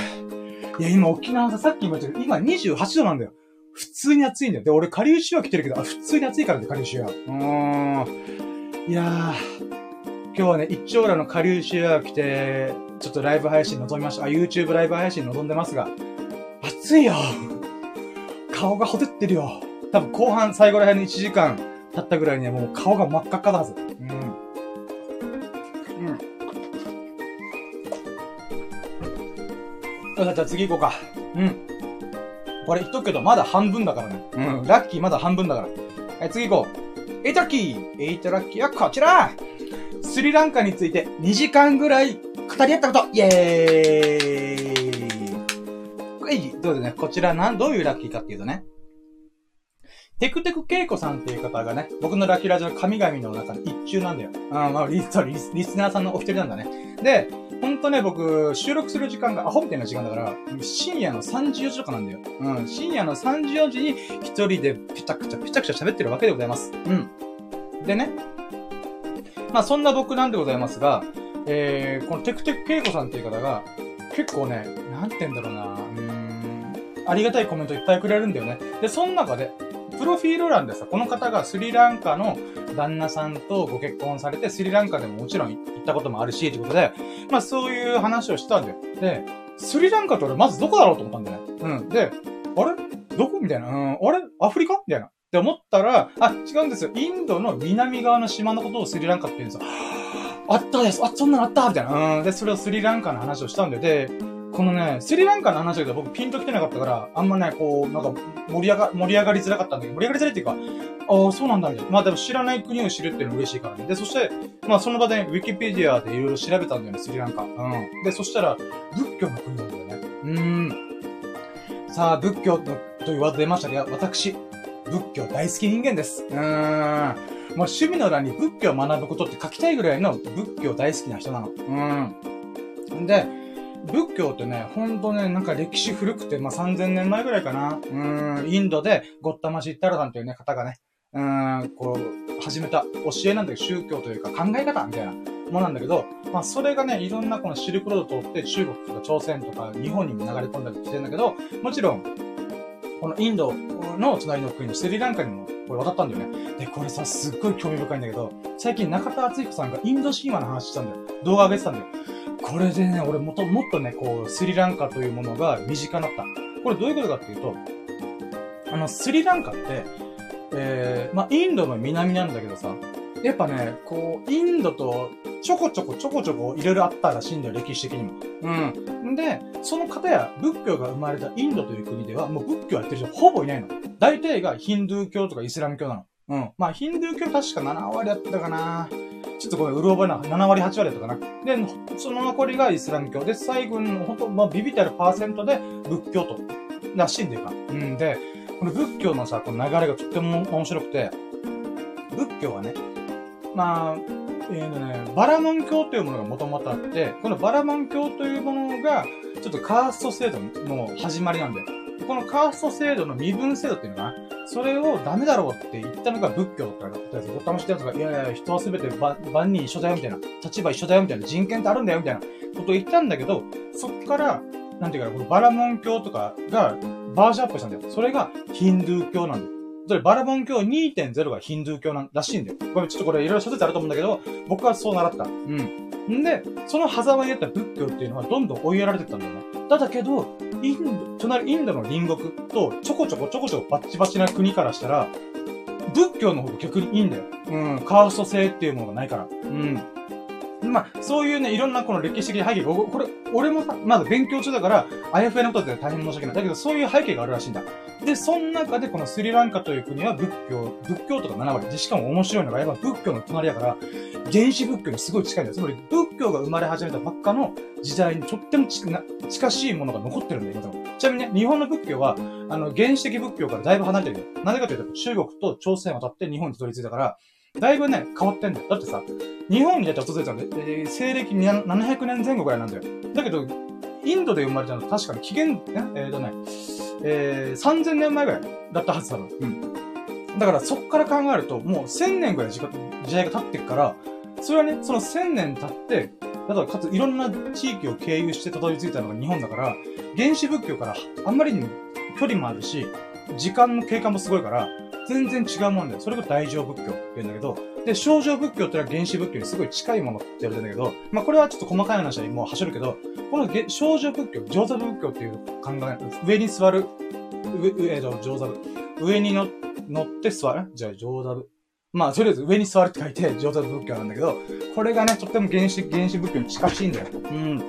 いや、今沖縄さ、さっきも言ったけど、今28度なんだよ。普通に暑いんだよ。で、俺、カリウシは着てるけど、あ、普通に暑いからね、カリウシは。うーん。いやー、今日はね、一丁羅のカリウシは着て、ちょっとライブ配信望みました。あ、YouTube ライブ配信望んでますが、暑いよ顔がほてってるよ。多分後半、最後ら辺の1時間経ったぐらいにはもう顔が真っ赤っかだはず。うん。うん。じゃあ次行こうか。うん。これ言っとくけど、まだ半分だからね。うん。ラッキーまだ半分だから。はい、次行こう。 eight lucky eight lucky はこちらスリランカについて2時間ぐらい語り合ったことイェーイはい、どうでね、こちらなん、どういうラッキーかっていうとね、テクテクケイコさんっていう方がね、僕のラッキーラジオの神々の中の一中なんだよ。あまあリス、リス、リスナーさんのお一人なんだね。で、ほんとね、僕、収録する時間がアホみたいな時間だから、深夜の3時4時とかなんだよ。うん、深夜の3時4時に一人でペチャクチャペチャクチャ喋ってるわけでございます。うん。でね、まあそんな僕なんでございますが、えー、このテクテクケイコさんっていう方が、結構ね、なんて言うんだろうな、うん、ありがたいコメントいっぱいくれるんだよね。で、その中で、プロフィール欄でさ、この方がスリランカの旦那さんとご結婚されて、スリランカでももちろん行ったこともあるし、ってことで、まあそういう話をしたんだよ。で、スリランカって俺まずどこだろうと思ったんだよね。うん。で、あれ？どこ？みたいな。うん。あれ？アフリカ？みたいな。って思ったら、あ、違うんですよ。インドの南側の島のことをスリランカって言うんですよ。あったです。あ、そんなのあったみたいな。うん。で、それをスリランカの話をしたんで、で、このね、スリランカの話だけど僕ピンと来てなかったから、あんまね、こう、なんか盛り上が、盛り上がりづらかったんだけど、盛り上がりづらいっていうか、ああ、そうなんだ、みたいな。まあでも知らない国を知るっていうの嬉しいからね。で、そして、まあその場で、ウィキペディアでいろいろ調べたんだよね、スリランカ。うん。で、そしたら、仏教の国なんだよね。うーん。さあ、仏教とというワード出ましたけど、私、仏教大好き人間です。うーん。もう趣味の欄に仏教を学ぶことって書きたいぐらいの仏教大好きな人なの。うん。で、仏教ってね、ほんとね、なんか歴史古くて、まあ、3000年前ぐらいかな。うん、インドで、ゴッタマシッタラさんというね、方がね、うん、こう、始めた教えなんだけど、宗教というか考え方みたいなものなんだけど、まあ、それがね、いろんなこのシルクロード通って中国とか朝鮮とか日本にも流れ込んだりしてるんだけど、もちろん、このインドの隣の国のスリランカにもこれ渡ったんだよね。で、これさ、すっごい興味深いんだけど、最近中田敦彦さんがインド神話の話したんだよ。動画上げてたんだよ。これでね、俺もと、もっとね、こう、スリランカというものが身近になった。これどういうことかっていうと、あの、スリランカって、えー、まあ、インドの南なんだけどさ、やっぱね、こう、インドとちょこちょこちょこちょこいろいろあったらしいんだよ、歴史的にも。うん。で、その方や仏教が生まれたインドという国では、もう仏教やってる人ほぼいないの。大体がヒンドゥー教とかイスラム教なの。うん。まあ、ヒンドゥー教確か7割やったかな。ちょっとこれ、うろ覚えな。7割、8割やったかな。で、その残りがイスラム教。で、最後の、ほんと、まあ、ビビたるパーセントで仏教と、らしいんだよか。うん。で、この仏教のさ、この流れがとっても面白くて、仏教はね、まあ、えーとね、バラモン教というものがもともとあって、このバラモン教というものが、ちょっとカースト制度の始まりなんだよ。このカースト制度の身分制度っていうのはそれをダメだろうって言ったのが仏教だったやつ。ごったましたやつが、いやいや、人は全て万人一緒だよみたいな。立場一緒だよみたいな。人権ってあるんだよみたいなことを言ったんだけど、そっから、なんていうか、このバラモン教とかがバージョンアップしたんだよ。それがヒンドゥー教なんだよ。それバラモン教2.0がヒンドゥー教なんらしいんだよ。ごめん、ちょっとこれいろいろ諸説あると思うんだけど、僕はそう習った。うん。んで、その狭間にあった仏教っていうのはどんどん追いやられてったんだよね。だだけど、インド、隣インドの隣国とちょこちょこちょこちょこバッチバチな国からしたら、仏教の方が逆にいいんだよ。うん、カースト制っていうものがないから。うん。まあ、そういうね、いろんなこの歴史的背景が、これ、俺もまだ勉強中だから、あやふやなことって大変申し訳ない。だけど、そういう背景があるらしいんだ。で、その中でこのスリランカという国は仏教、仏教とか7割。で、しかも面白いのが、やっぱ仏教の隣だから、原始仏教にすごい近いんだよ。つまり、仏教が生まれ始めたばっかの時代にとっても近しいものが残ってるんだよ、今でも。ちなみにね、日本の仏教は、あの、原始的仏教からだいぶ離れてるよ。なぜかというと、中国と朝鮮を渡って日本に取り付いたから、だいぶね、変わってんだよ。だってさ、日本にだって訪れたんで、えー、西暦700年前後ぐらいなんだよ。だけど、インドで生まれたの確かに紀元、ええー、とね、えー、3000年前ぐらいだったはずだろう。うん。だからそっから考えると、もう1000年ぐらい時代が経ってるから、それはね、その1000年経って、だからかついろんな地域を経由してたどり着いたのが日本だから、原始仏教からあんまりに距離もあるし、時間の経過もすごいから、全然違うもんだよ。それが大乗仏教って言うんだけど、で、小乗仏教ってのは原始仏教にすごい近いものって言われてんだけど、まあこれはちょっと細かい話はもう走るけど、この小乗仏教、上座仏教っていう考え、上に座る、上、えっ、と、上座部。上に乗って座る？じゃあ上座部。まあ、とりあえず上に座るって書いて、上座仏教なんだけど、これがね、とっても原始、原始仏教に近しいんだよ。うん。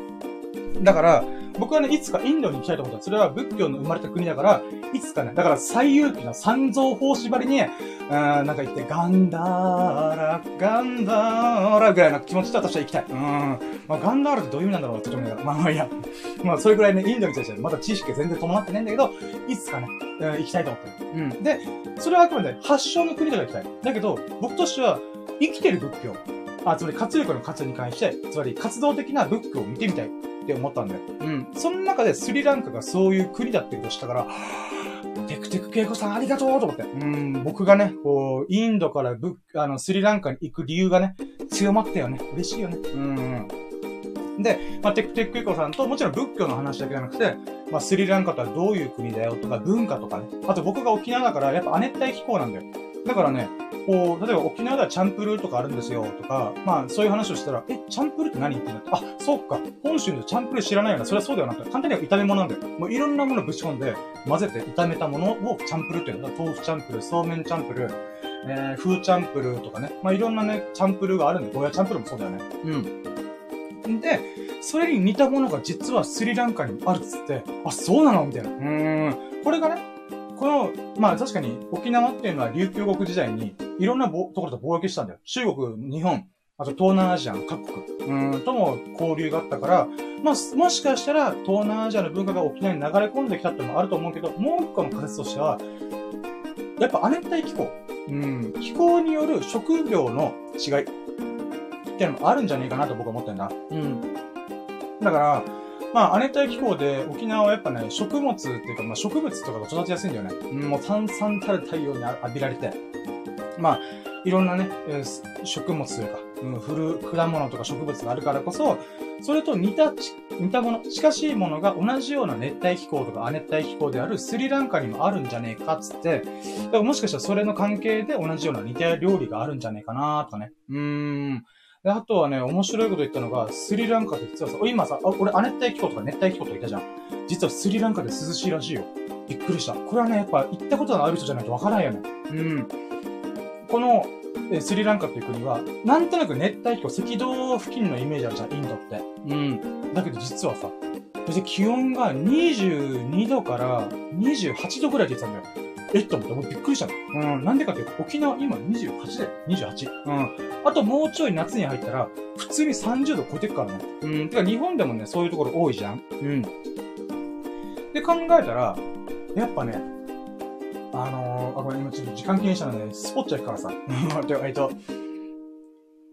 だから、僕はね、いつかインドに行きたいと思った。それは仏教の生まれた国だから、いつかね、だから最有機の三蔵法師ばりに、うん、なんか言って、ガンダーラ、ガンダーラぐらいの気持ちと私は行きたい。うん。まあ、ガンダーラってどういう意味なんだろうって思いながら。まあまあいいや。まあ、それぐらいね、インドに対してまだ知識が全然伴ってないんだけど、いつかね、うん、行きたいと思ってる。うん。で、それはあくまで発祥の国では行きたい。だけど、僕としては、生きてる仏教。あ、つまり活力の活に関して、つまり活動的な仏教を見てみたい。って思ったんだよ。うん。その中でスリランカがそういう国だってことしたから、テクテクケイコさんありがとうと思って。うん、僕がね、こう、インドからブあの、スリランカに行く理由がね、強まったよね。嬉しいよね。うん。で、まあ、テクテクケイコさんと、もちろん仏教の話だけじゃなくて、まあ、スリランカとはどういう国だよとか、文化とかね。あと僕が沖縄だから、やっぱ亜熱帯気候なんだよ。だからね、こう、例えば沖縄ではチャンプルーとかあるんですよ、とか、まあそういう話をしたら、え、チャンプルーって何ってなって、あ、そうか、本州でチャンプルー知らないよな、それはそうだよなって、簡単には炒め物なんだよ。もういろんなものぶち込んで、混ぜて炒めたものをチャンプルーっていうの豆腐チャンプルー、そうめんチャンプルー、えー、風チャンプルーとかね、まあいろんなね、チャンプルーがあるんで、ゴーヤチャンプルーもそうだよね。うん。で、それに似たものが実はスリランカにもあるっつって、あ、そうなのみたいな。うーん。これがね、この、まあ確かに沖縄っていうのは琉球国時代にいろんなところと貿易したんだよ。中国、日本、あと東南アジアの各国、うん、とも交流があったから、まあ、もしかしたら東南アジアの文化が沖縄に流れ込んできたってのもあると思うけど、もう一個の仮説としては、やっぱ亜熱帯気候、うん、気候による食料の違いっていうのもあるんじゃねえかなと僕は思ってんだ。うん。だから、まあ、亜熱帯気候で沖縄はやっぱね、食物っていうか、まあ植物とかが育ちやすいんだよね。うん、もう炭酸たる太陽に浴びられて。まあ、いろんなね、えー、食物というか、うん、フル、果物とか植物があるからこそ、それと似た、似たもの、近しいものが同じような熱帯気候とか亜熱帯気候であるスリランカにもあるんじゃねえかっつって、だからもしかしたらそれの関係で同じような似た料理があるんじゃねえかなとかね。うーん。で、あとはね、面白いこと言ったのが、スリランカで実はさ、今さ、あ俺、亜熱帯気候とか熱帯気候とか言ったじゃん。実はスリランカで涼しいらしいよ。びっくりした。これはね、やっぱ行ったことのある人じゃないとわからないよね。うん。この、えスリランカっていう国は、なんとなく熱帯気候、赤道付近のイメージあるじゃん、インドって。うん。だけど実はさ、別に気温が22度から28度ぐらい出てたんだよ。えっと思って、もうびっくりしたの。うん。なんでかっていうと、沖縄今28だよ。28。うん。あともうちょい夏に入ったら、普通に30度超えてくからね。うん。てか日本でもね、そういうところ多いじゃん。うん。で考えたら、やっぱね、あのー、あ、これ今ちょっと時間気にしたので、スポッチャ行くからさ。えっと、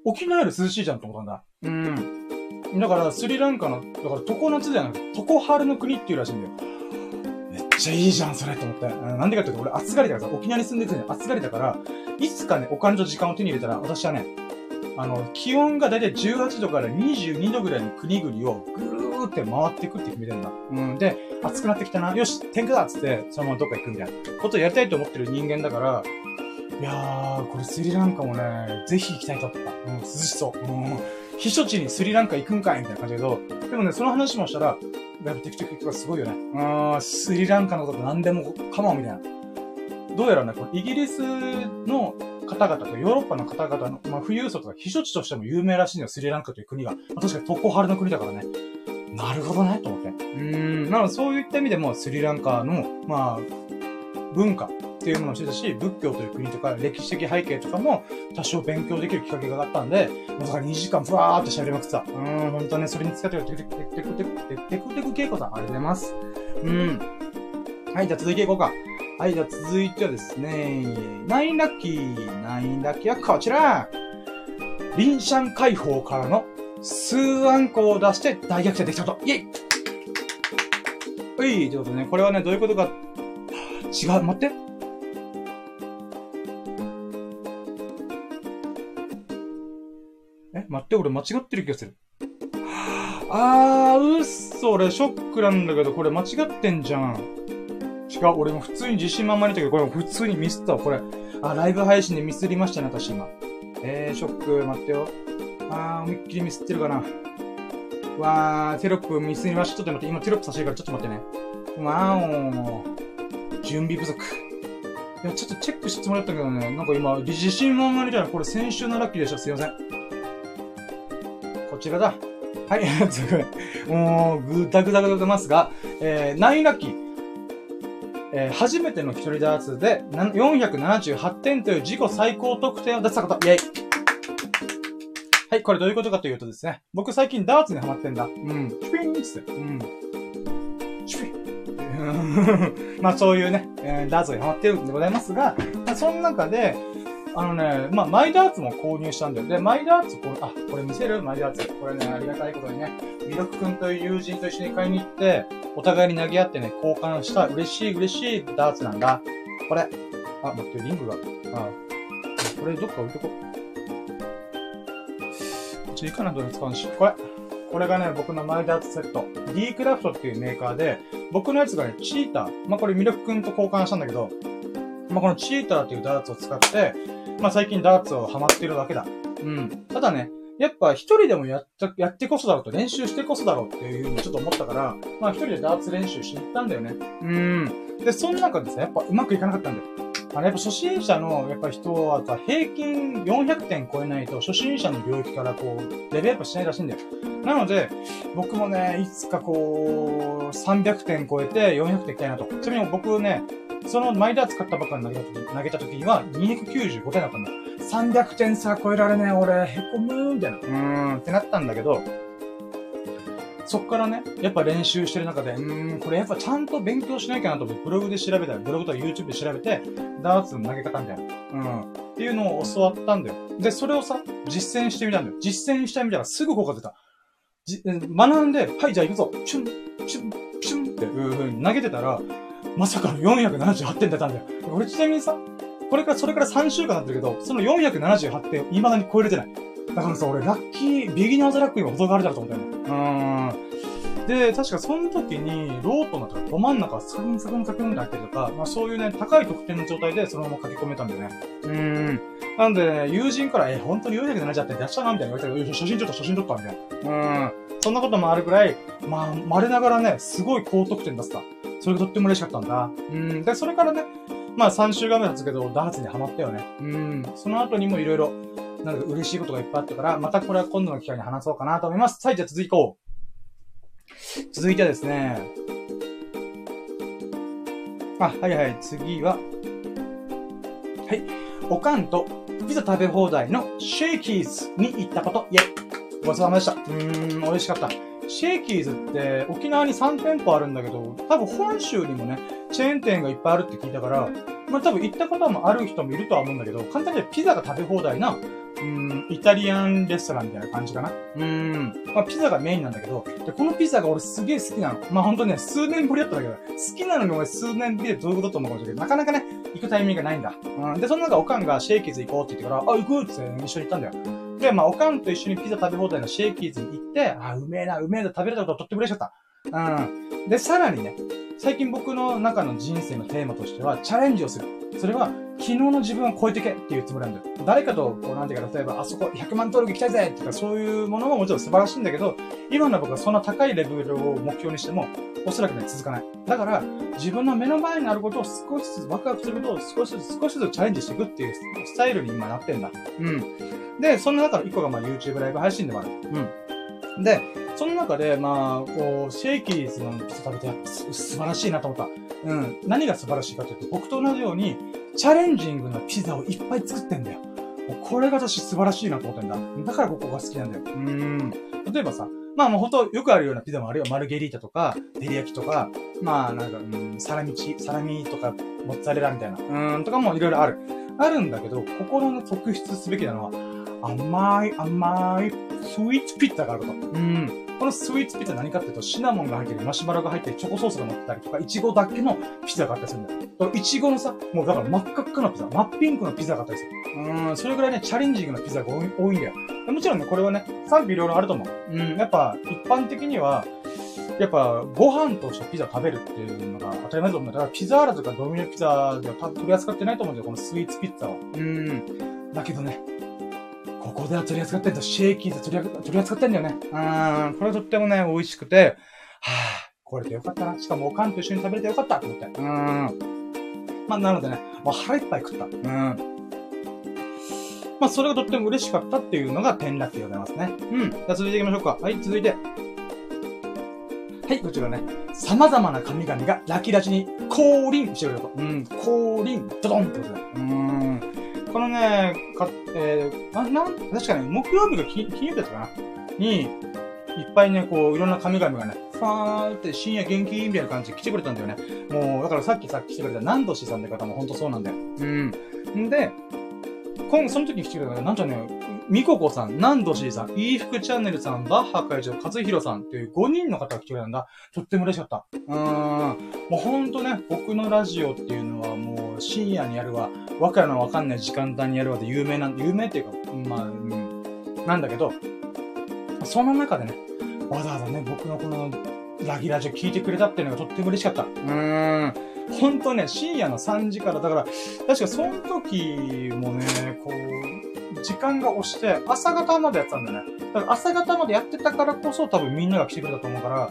沖縄より涼しいじゃんと思ったんだ。うん。だから、スリランカの、だから、常夏じゃなくて、常春の国っていうらしいんだよ。ちゃいいじゃん、それと思って。なんでかっていうと、俺暑がりだからさ、沖縄に住んでてね、暑がりだから、いつかね、お金と時間を手に入れたら、私はね、あの、気温がだいたい18度から22度ぐらいの国々をぐるーって回っていくって決めてんだ。うん。で、暑くなってきたな。よし、天気だっつって、そのままどっか行くみたいなことをやりたいと思ってる人間だから、いやー、これスリランカもね、ぜひ行きたいと思った。うん、涼しそう。うん。避暑地にスリランカ行くんかいみたいな感じだけど、でもね、その話もしたら、やっぱテクテクとかすごいよね。うん、スリランカのこと何でもかもみたいな。どうやらね、こイギリスの方々とヨーロッパの方々の、まあ、富裕層とか避暑地としても有名らしいのよ、スリランカという国が。まあ、確かに特攻春の国だからね。なるほどね、と思って。うん、なのでそういった意味でもスリランカの、まあ、文化っていうものをしてたし、仏教という国とか歴史的背景とかも多少勉強できるきっかけがあったんで、まさか2時間ふわーって喋りまくってた。うん、ほんとね、それに使ってるテクテクテクテクテクテクテク稽古さん、ありがとうございます。うん。はい、じゃあ続いていこうか。はい、じゃあ続いてはですね、ナインラッキー。ナインラッキーはこちら。リンシャン解放からの数アンコを出して大逆転できたと。イェイういってことでね。これはね、どういうことか、違う、待って。待って、俺間違ってる気がする。あー、うっそ、俺ショックなんだけど、これ間違ってんじゃん。違う、俺も普通に自信満々に言ったけど、これ普通にミスったわ、これ。あ、ライブ配信でミスりましたね、私今。えー、ショック、待ってよ。あー、思いっきりミスってるかな。わー、テロップミスりました。ちょっと待って、今テロップさせるからちょっと待ってね。わーお準備不足。いや、ちょっとチェックしてもらったけどね、なんか今、自信満々みたいな、これ先週のラッキーでした。すいません。こちらだ。はい、すごい。もう、ぐだぐだぐだぐますが、えー、9ラッキー。えー、初めての一人ダーツで478点という自己最高得点を出したこと。イェイはい、これどういうことかというとですね、僕最近ダーツにハマってんだ。うん。チュピンって。うん。チュピン。まあそういうね、えー、ダーツにハマってるんでございますが、まあ、その中で、あのね、まあ、マイダーツも購入したんだよ。で、マイダーツ、これ、あ、これ見せる？マイダーツ。これね、ありがたいことにね、ミルク君という友人と一緒に買いに行って、お互いに投げ合ってね、交換した嬉しい嬉しいダーツなんだ。これ。あ、待って、リングが。あ、あこれどっか置いとここっちいかな、どれ使うし。これ。これがね、僕のマイダーツセット。D クラフトっていうメーカーで、僕のやつがね、チーター。まあ、これミルク君と交換したんだけど、まあ、このチーターっていうダーツを使って、まあ最近ダーツをハマってるわけだ。うん。ただね、やっぱ一人でもやった、やってこそだろうと、練習してこそだろうっていうふうにちょっと思ったから、まあ一人でダーツ練習しに行ったんだよね。うん。で、その中でさ、やっぱうまくいかなかったんだよ。あの、やっぱ初心者の、やっぱ人はさ、平均400点超えないと、初心者の領域からこう、レベルアップしないらしいんだよ。なので、僕もね、いつかこう、300点超えて400点いきたいなと。ちなみに僕ね、そのマイダー使ったばっかり投げた時投げた時には295点だったんだ。300点差超えられねえ、俺、へこむみたいな。うーん、ってなったんだけど、そっからね、やっぱ練習してる中で、うーん、これやっぱちゃんと勉強しなきゃなと思って、ブログで調べたり、ブログとか YouTube で調べて、ダーツの投げ方みたいな。うん。っていうのを教わったんだよ。で、それをさ、実践してみたんだよ。実践してみたらすぐ効果出た。じ、学んで、はい、じゃあ行くぞ。チュン、チュン、チュンってう風に投げてたら、まさかの478点出たんだよ。俺ちなみにさ、これから、それから3週間なってるけど、その478点未だに超えれてない。だからさ、俺ラッキー、ビギナーズラックにも程があるだろうと思ったよね。うーん。で、確かその時に、ロートのど真ん中サクンサクンサクンって入ってるとか、まあそういうね、高い得点の状態でそのまま書き込めたんだよね。うーん。なんで、ね、友人から、え、本当に470点出したなみたいな言われたけど、写真撮った、写真撮ったみたいな。うん。そんなこともあるくらい、まあ、稀ながらね、すごい高得点出した。それがとっても嬉しかったんだ。うん。で、それからね、まあ3週間目だったけど、ダーツにハマったよね。うん。その後にもいろいろ、なんか嬉しいことがいっぱいあったから、またこれは今度の機会に話そうかなと思います。はい、じゃあ続いこう。続いてはですね。あ、はいはい、次は。はい。おかんとピザ食べ放題のシェイキーズに行ったこと、イェイごちそうさまでした。うーん、美味しかった。シェイキーズって沖縄に3店舗あるんだけど、多分本州にもね、チェーン店がいっぱいあるって聞いたから、まあ多分行った方もある人もいるとは思うんだけど、簡単にピザが食べ放題な、うん、イタリアンレストランみたいな感じかな。うん、まあピザがメインなんだけど、で、このピザが俺すげえ好きなの。まあほんとね、数年ぶりだったんだけど、好きなのに俺数年ぶりでどういうことと思うかもしれないけど、なかなかね、行くタイミングがないんだ。うん、で、その中おかんがシェイキーズ行こうって言ってから、あ、行くって一緒に行ったんだよ。で、まあ、おかんと一緒にピザ食べ放題のシェイキーズに行って、あ、うめえな、うめえな、食べれたこととっても嬉しかった。うん。で、さらにね、最近僕の中の人生のテーマとしては、チャレンジをする。それは、昨日の自分を超えてけっていうつもりなんだよ。誰かと、こう、なんていうか、例えば、あそこ100万登録行きたいぜとか、そういうものももちろん素晴らしいんだけど、今の僕はそんな高いレベルを目標にしても、おそらくね、続かない。だから、自分の目の前にあることを少しずつワクワクすることを少しずつ少しずつチャレンジしていくっていうスタイルに今なってんだ。うん。で、その中の一個がまあ YouTube ライブ配信でもある。うん。で、その中で、まあ、こう、シェイキーズのピザ食べて、素晴らしいなと思った。うん。何が素晴らしいかというと、僕と同じように、チャレンジングなピザをいっぱい作ってんだよ。これが私素晴らしいなと思ってんだ。だからここが好きなんだよ。うん。例えばさ、まあもうほんとよくあるようなピザもあるよ。マルゲリータとか、照り焼きとか、まあなんか、うん、サラミチ、サラミとか、モッツァレラみたいな、うん、とかもいろいろある。あるんだけど、心の特筆すべきなのは、甘い甘いスイーツピッツァがあること。うん。このスイーツピッツァ何かっていうと、シナモンが入ってる、マシュマロが入ってる、チョコソースが乗ってたりとか、イチゴだけのピザがあったりするんだよ。イチゴのさ、もうだから真っ赤っかなピザ、真っピンクのピザがあったりする。うん、それぐらいね、チャレンジングなピザが多い多いんだよ。もちろんね、これはね、賛否いろいろあると思う。うん、やっぱ、一般的には、やっぱ、ご飯としてピザ食べるっていうのが当たり前だと思うんだから、ピザーラとかドミノピザでは取り扱ってないと思うんだよ、このスイーツピッツァは。うん。だけどね、ここでは取り扱ってんだ。シェイキーで取り取り扱ってんだよね。うん。これとってもね、美味しくて、はぁ、これでよかったな。しかもおかんと一緒に食べれてよかったと思って。うん。まあ、なのでね、もう腹いっぱい食った。うん。まあ、それがとっても嬉しかったっていうのが転落でございますね。うん。じゃあ続いていきましょうか。はい、続いて。はい、こちらね。様々な神々がラキラチに降臨してくれると。うん、降臨、ドドンってことだ。うん。このね、か、えー、な、なん、確かね木曜日が金金曜日だったかな？に、いっぱいね、こう、いろんな神々がね、ファーって深夜元気みたいな感じで来てくれたんだよね。もう、だからさっきさっき来てくれた南都市さんって方も本当そうなんだよ。うん。んで、今、その時に来てくれたから、なんじゃね、みここさん、ナンドシーさん、イーフクチャンネルさん、バッハ会長、和弘さんっていう5人の方が来てくれたんだ。とっても嬉しかった。うーん。もうほんとね、僕のラジオっていうのはもう深夜にやるわ、わかるのわかんない時間帯にやるわで有名な、有名っていうか、まあ、うん、なんだけど、その中でね、わざわざね、僕のこのラギラジオ聞いてくれたっていうのがとっても嬉しかった。うーん。ほんとね、深夜の3時から、だから、確かその時もね、こう、時間が押して、朝方までやってたんだよね。だから朝方までやってたからこそ多分みんなが来てくれたと思うから、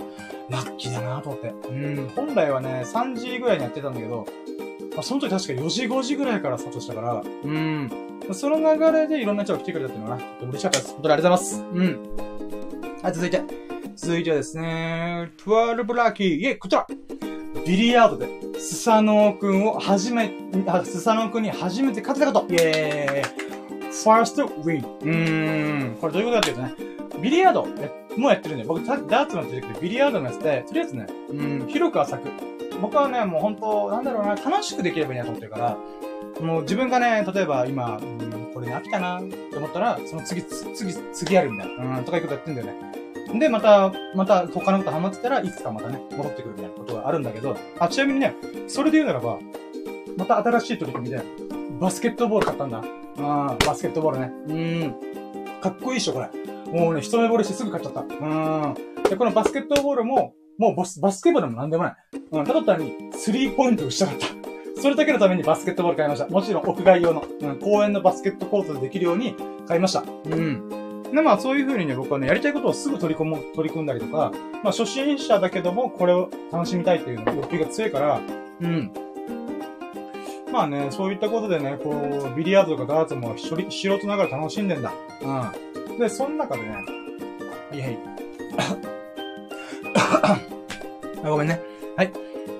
ラッキーだなと思って。うん、本来はね、3時ぐらいにやってたんだけど、まあ、その時確か4時5時ぐらいからスタートしたから、うん。その流れでいろんな人が来てくれたっていうのがね、嬉しかったです。本当にありがとうございます。うん。はい、続いて。続いてはですね、12ラッキー。イェイ、こちらビリヤードで、スサノオくんを初め、あ、スサノオくんに初めて勝てたことイェーイファーストウィン。うーん。これどういうことかっていうとね、ビリヤードもうやってるんで、僕、ダーツの出てきてビリヤードのやつで、とりあえずね、うん、広く浅く。僕はね、もう本当なんだろうな、楽しくできればいいなと思ってるから、もう自分がね、例えば今、うん、これ飽きたなって思ったら、その次、次、次やるみたいな、うん、とかいうことやってんだよね。で、また、また他のことハマってたらいつかまたね、戻ってくるみたいなことがあるんだけど、あ、ちなみにね、それで言うならば、また新しい取り組みで、バスケットボール買ったんだ。あバスケットボールね。うん。かっこいいっしょ、これ。もうね、一目惚れしてすぐ買っちゃった。うん。で、このバスケットボールも、もうバスバスケボールもなんでもない。うん。ただ単に、スリーポイントをしたかった。それだけのためにバスケットボール買いました。もちろん屋外用の、うん、公園のバスケットコートでできるように買いました。うん。で、まあそういう風にね、僕はね、やりたいことをすぐ取り込む、取り組んだりとか、まあ初心者だけども、これを楽しみたいっていうの欲求が強いから、うん。まあね、そういったことでね、こう、ビリヤードとかダーツも素人ながら楽しんでんだ。うん。で、その中でね、はいはい。ごめんね。はい。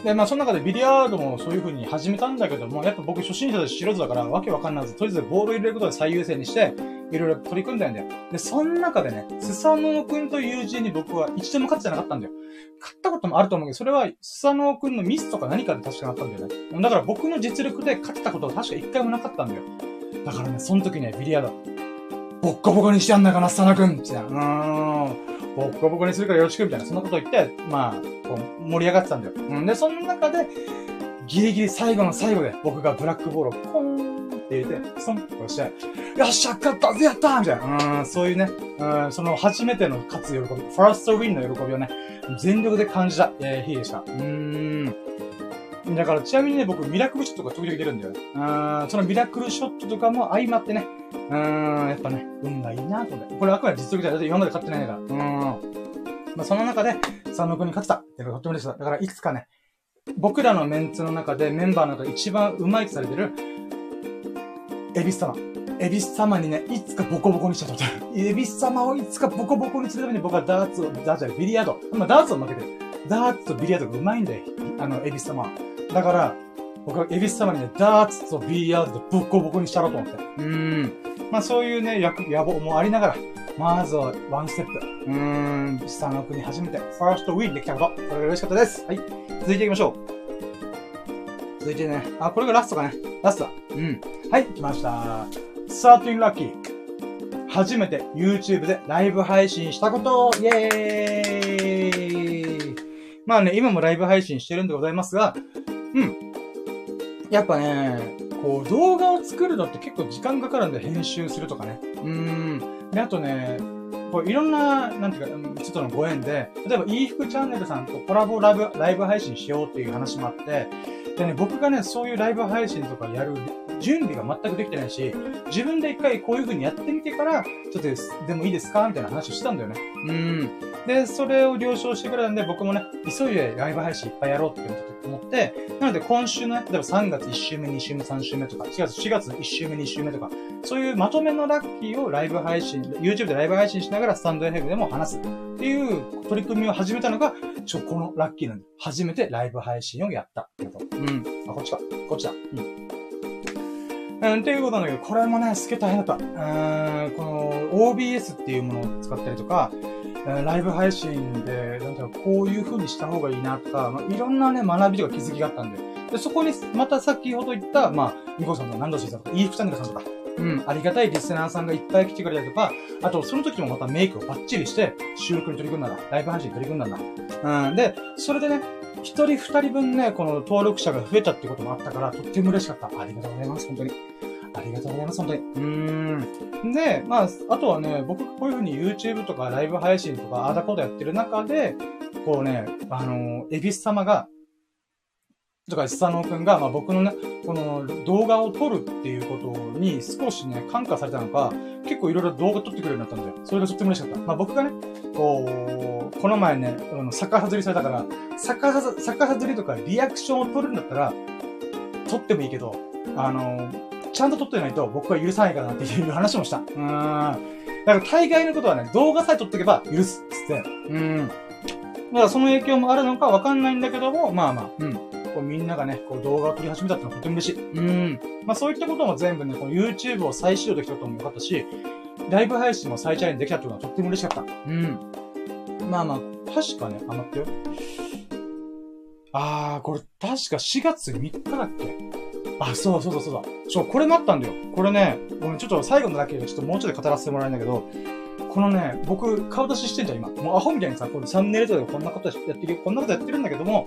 で、まあ、その中でビリヤードもそういう風に始めたんだけども、やっぱ僕初心者で素人だから、わけわかんないず、とりあえずボール入れることで最優先にして、いろいろ取り組んだんだよ。で、その中でね、スサノオくんという友人に僕は一度も勝ってなかったんだよ。勝ったこともあると思うけど、それはスサノオくんのミスとか何かで確かなったんだよね。だから僕の実力で勝ったことは確か一回もなかったんだよ。だからね、その時ね、ビリヤード、ボッコボコにしてやんなかな、スサノオくんみたいな。うーん。ボッコボコにするからよろしくみたいな、そんなこと言って、まあ、こう盛り上がってたんだよ。うん。で、その中で、ギリギリ最後の最後で僕がブラックボールをポーンって入れて、スンと押して、よっしゃ、勝ったぜやったみたいな。うん、そういうね、うん、その初めての勝つ喜び、ファーストウィンの喜びをね、全力で感じた、えー、日でした。うーん。だから、ちなみにね、僕、ミラクルショットが時々出るんだよね。うん、そのミラクルショットとかも相まってね、うん、やっぱね、運がいいなと思って。これあくまで実力じゃ、今まで勝ってないから。うん。まあ、その中で、三の国勝ったっていうのがとっても嬉しかった。だから、いつかね、僕らのメンツの中で、メンバーの中で一番うまいとされてる、エビス様。エビス様にね、いつかボコボコにしたと思って。エビス様をいつかボコボコにするために僕はダーツを、ダーツじゃビリヤード。まあ、ダーツを負けてる。ダーツとビリヤードがうまいんだよ。あの、エビス様は。だから、僕はエビス様にね、ダーツとビリヤードでボコボコにしたろうと思って。うーん。まあそういうね、役、野望もありながら、まずはワンステップ。うーん、下の国初めて、 first win できたこと。それが嬉しかったです。はい。続いていきましょう。続いてね、あ、これがラストかね。ラストだ。うん。はい、来ました。13ラッキー。初めて YouTube でライブ配信したことイェーイまあね、今もライブ配信してるんでございますが、うん。やっぱね、こう動画を作るのって結構時間かかるんで編集するとかね。うん。で、あとね、こういろんな、なんていうか、ちょっとのご縁で、例えば、いい服チャンネルさんとコラボラブ、ライブ配信しようっていう話もあって、でね、僕がね、そういうライブ配信とかやる準備が全くできてないし、自分で一回こういう風にやってみてから、ちょっとでもいいですかみたいな話をしたんだよね。うん。で、それを了承してくれたんで、僕もね、急いでライブ配信いっぱいやろうって思って、なので今週のね、例えば3月1週目、2週目、3週目とか、4月、4月1週目、2週目とか、そういうまとめのラッキーをライブ配信、YouTube でライブ配信しながらスタンド FM でも話すっていう取り組みを始めたのが、ちょ、このラッキーなんで、初めてライブ配信をやったってこと。うん。あ、こっちか。こっちだ。うん。うん、っていうことなんだけど、これもね、すげえ大変だった。うん、この OBS っていうものを使ったりとか、ライブ配信で、なんだろう、こういう風にした方がいいなとか、まあ、いろんなね、学びとか気づきがあったんで、でそこに、また先ほど言った、まあ、ニコさんとナンドシーさんとか、イーフチャンネルさんとか、うん、ありがたいリスナーさんがいっぱい来てくれたりとか、あと、その時もまたメイクをバッチリして、収録に取り組んだら、ライブ配信に取り組んだんだ。うん、で、それでね、一人二人分ね、この登録者が増えたってこともあったから、とっても嬉しかった。ありがとうございます、本当に。ありがとうございます、本当に。うーん。で、まあ、あとはね、僕こういう風に YouTube とかライブ配信とか、あーだこーだやってる中で、こうね、あの、エビス様が、とか、スサノーくんが、まあ僕のね、この動画を撮るっていうことに少しね、感化されたのか、結構いろいろ動画撮ってくれるようになったんだよ。それがとっても嬉しかった。まあ僕がね、こう、この前ね、あの、逆外りされたから、逆逆外りとかリアクションを撮るんだったら、撮ってもいいけど、あの、ちゃんと撮ってないと僕は許さないからなっていう話もした。うん。だから大概のことはね、動画さえ撮っておけば許す。つって。うん。だからその影響もあるのかわかんないんだけども、まあまあ、うん。こうみんながね、こう動画を撮り始めたってのはとても嬉しい。うん。まあそういったことも全部ね、この YouTube を再始動できたこともよかったし、ライブ配信も再チャレンジできたっていうのはとっても嬉しかった。うん。まあまあ、確かね、あ、待ってよ。あー、これ確か4月3日だっけ？あ、そうそうそうそうだ。そう、これもあったんだよ。これね、ごめん、ちょっと最後のだけちょっともうちょっと語らせてもらえるんだけど、このね、僕、顔出ししてんじゃん、今。もうアホみたいにさ、これチャンネルとかでこんなことやってる、こんなことやってるんだけども、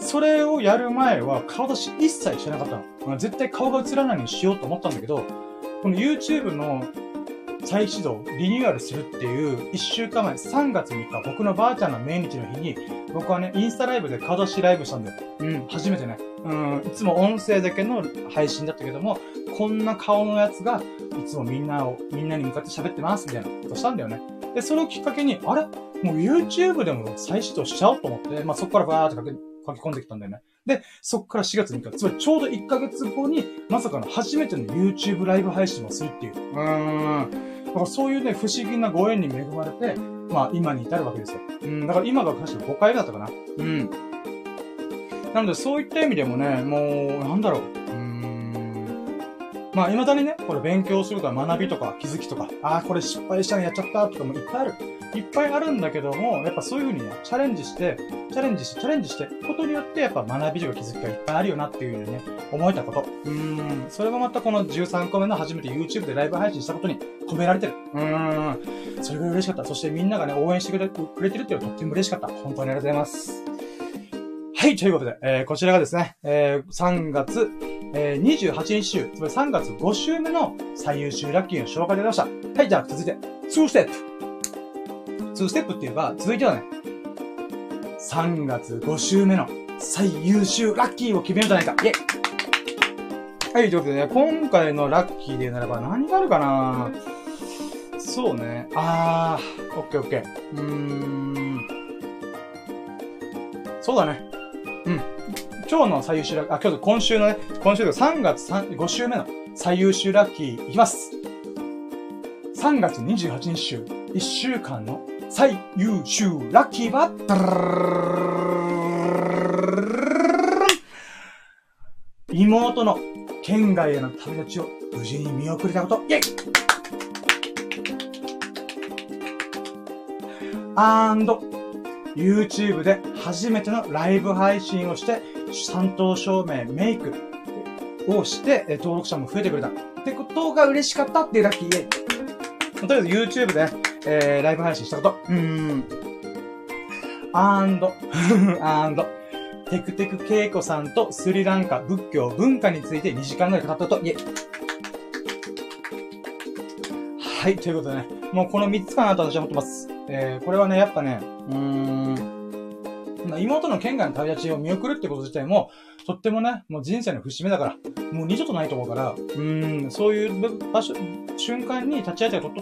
それをやる前は顔出し一切してなかったの。絶対顔が映らないようにしようと思ったんだけど、この YouTube の再始動、リニューアルするっていう1週間前、3月3日、僕のばあちゃんの命日の日に、僕はね、インスタライブで顔出しライブしたんだよ。うん、初めてね。うん、いつも音声だけの配信だったけども、こんな顔のやつが、いつもみんなを、みんなに向かって喋ってます、みたいなことしたんだよね。で、それをきっかけに、あれ？もう YouTube でも再始動しちゃおうと思って、まあ、そこからバーって書き書き込んできたんだよね。で、そこから4月3日、つまりちょうど1ヶ月後に、まさかの初めての YouTube ライブ配信をするっていう。うーん。だからそういうね、不思議なご縁に恵まれて、まあ今に至るわけですよ。うん、だから今が確か5回目だったかな。うん。なのでそういった意味でもね、もう、なんだろう。うん。まあ未だにね、これ勉強するとか学びとか気づきとか、ああ、これ失敗したのやっちゃったとかもいっぱいある。いっぱいあるんだけども、やっぱそういう風にね、チャレンジして、チャレンジして、チャレンジしてことによって、やっぱ学びとか気づきがいっぱいあるよなっていう風にね、思えたこと。うーん。それがまたこの13個目の初めて YouTube でライブ配信したことに込められてる。うーん。それが嬉しかった。そしてみんながね、応援してくれくれてるっていうのはとっても嬉しかった。本当にありがとうございます。はい、ということで、えー、こちらがですね、えー、3月、えー、28日週、つまり3月5週目の最優秀ラッキーの紹介でございました。はい、じゃあ続いて、2ステップ。2ステップって言えば、続いてはね、3月5週目の最優秀ラッキーを決めようじゃないか。イェイはい、ということでね、今回のラッキーで言うならば何があるかな？そうね。あー、オッケーオッケー。うーん。そうだね。うん。今日の最優秀ラッキー、あ、今日、今週のね、今週で3月3 5週目の最優秀ラッキーいきます。3月28日週、1週間の最優秀ラッキーは、妹の県外への旅立ちを無事に見送れたこと、イェイアンド、YouTube で初めてのライブ配信をして、担当証明、メイクをして、登録者も増えてくれた。ってことが嬉しかったっていうラッキーイェイ。とりあえず YouTube で、えー、ライブ配信したこと。うーん。アンド、アンド、テクテクケイコさんとスリランカ仏教文化について2時間ぐらい語ったと、イェイ。はい、ということでね、もうこの3つかなと私は思ってます。えー、これはね、やっぱね、うーん、妹の県外の旅立ちを見送るってこと自体も、とってもね、もう人生の節目だから、もう二度とないと思うから、うん、そういう場所、瞬間に立ち会えたこと、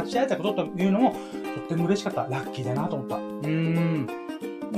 立ち会えたことというのも、とっても嬉しかった。ラッキーだなと思った。うん。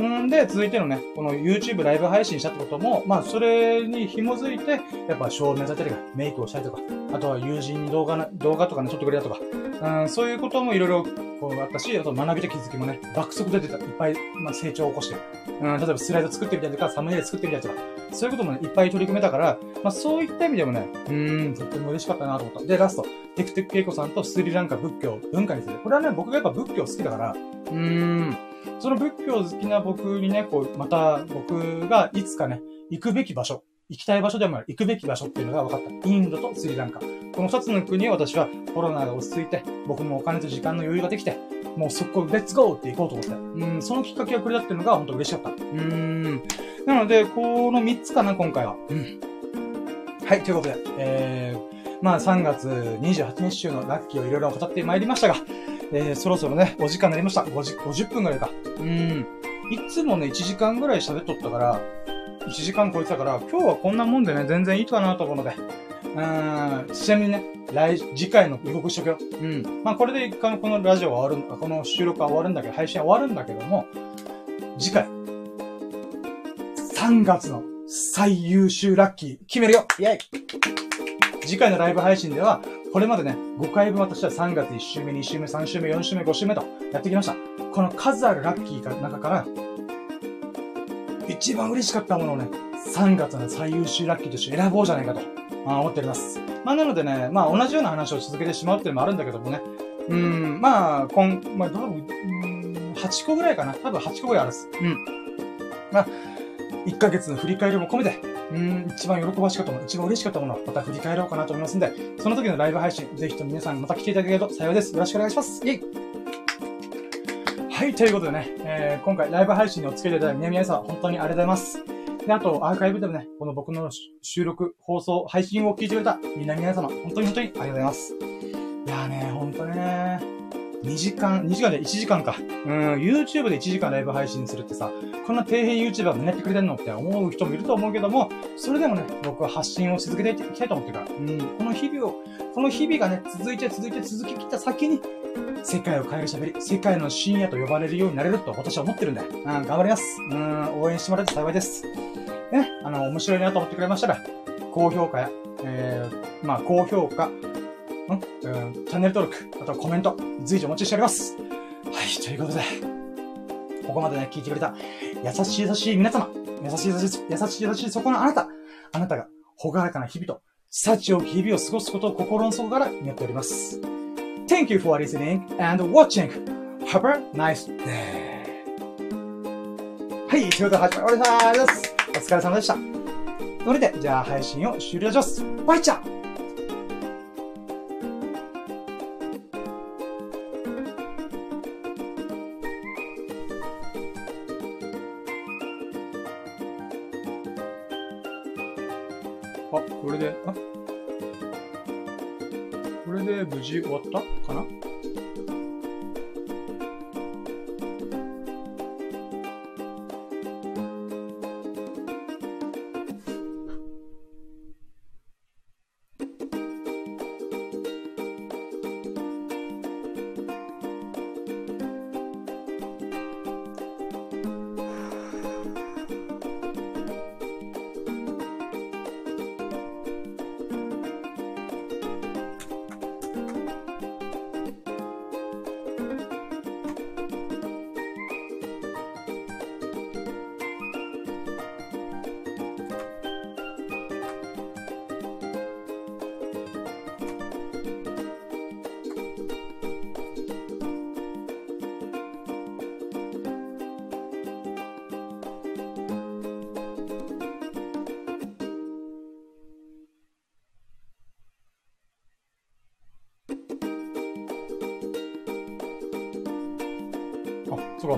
んで、続いてのね、この YouTube ライブ配信したってことも、まあ、それに紐づいて、やっぱ照明立てるか、メイクをしたりとか、あとは友人に動画動画とかね、撮ってくれたとか、うん、そういうこともいろいろこうあったし、あと学びと気づきもね、爆速で出た、いっぱい、まあ、成長を起こして、うん、例えばスライド作ってみたりとか、サムネイル作ってみたりとか、そういうこともね、いっぱい取り組めたから、まあ、そういった意味でもね、うん、とっても嬉しかったなと思った。で、ラスト、テクテクケイコさんとスリランカ仏教、文化について。これはね、僕がやっぱ仏教好きだから、うーん、その仏教好きな僕にね、こう、また僕がいつかね、行くべき場所、行きたい場所でもある、行くべき場所っていうのが分かった。インドとスリランカ。この二つの国を私はコロナが落ち着いて、僕もお金と時間の余裕ができて、もうそこ、レッツゴーって行こうと思って。うん、そのきっかけがこれだっていうのが本当嬉しかった。うん。なので、この三つかな、今回は。うん。はい、ということで、えー、まあ3月28日週のラッキーをいろいろ語ってまいりましたが、えー、そろそろね、お時間になりました。50分ぐらいか。うん。いつもね、1時間ぐらい喋っとったから、1時間超えてたから、今日はこんなもんでね、全然いいかなと思うので。うん、ちなみにね、来、次回の予告しとくよ。うん。まあ、これで一回このラジオは終わる、この収録は終わるんだけど、配信は終わるんだけども、次回、3月の最優秀ラッキー決めるよイェイ次回のライブ配信では、これまでね、5回分私は3月1週目、2週目、3週目、4週目、5週目とやってきました。この数あるラッキーの中から、一番嬉しかったものをね、3月の最優秀ラッキーとして選ぼうじゃないかと、まあ、思っております。まあ、なのでね、まあ、同じような話を続けてしまうっていうのもあるんだけどもね、うん、まあ、こん、まあ、多分、8個ぐらいかな。多分8個ぐらいあるっす。うん。まあ、1ヶ月の振り返りも込めて、うん、一番喜ばしかったもの、一番嬉しかったものをまた振り返ろうかなと思いますんで、その時のライブ配信、ぜひと皆さんまた来ていただけると幸いです。よろしくお願いします。イェイはい、ということでね、えー、今回ライブ配信にお付き合いいただいた皆々さん、本当にありがとうございます。で、あと、アーカイブでもね、この僕の収録、放送、配信を聞いてくれた皆々様、本当に本当にありがとうございます。いやーね、本当ね2時間、2時間で1時間か。うん、YouTube で1時間ライブ配信するってさ、こんな底辺 YouTuber がやってくれてんの？って思う人もいると思うけども、それでもね、僕は発信を続けていきたいと思ってるから、うん、この日々を、この日々がね、続いて続いて続き切った先に、世界を変える喋り、世界の深夜と呼ばれるようになれると私は思ってるんだよ。うん、頑張ります。うん、応援してもらえて幸いです。ね、あの、面白いなと思ってくれましたら、高評価や、えー、まあ、高評価、うん、チャンネル登録、あとコメント、随時お待ちしております。はい、ということで、ここまでね、聞いてくれた、優しい優しい皆様、優しい優しい、優しい優しいそこのあなた、あなたが、ほがらかな日々と、幸を日々を過ごすことを心の底から祈っております。Thank you for listening and watching. Have a nice day. はい、ということで始まりました。お疲れ様でした。それで、じゃあ配信を終了します。バイチャー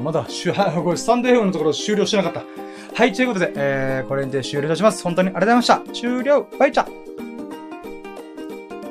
まだ、しゅ、はこれ、スタンド FM のところ終了してなかった。はい、ということで、えー、これにて終了いたします。本当にありがとうございました。終了バイチャ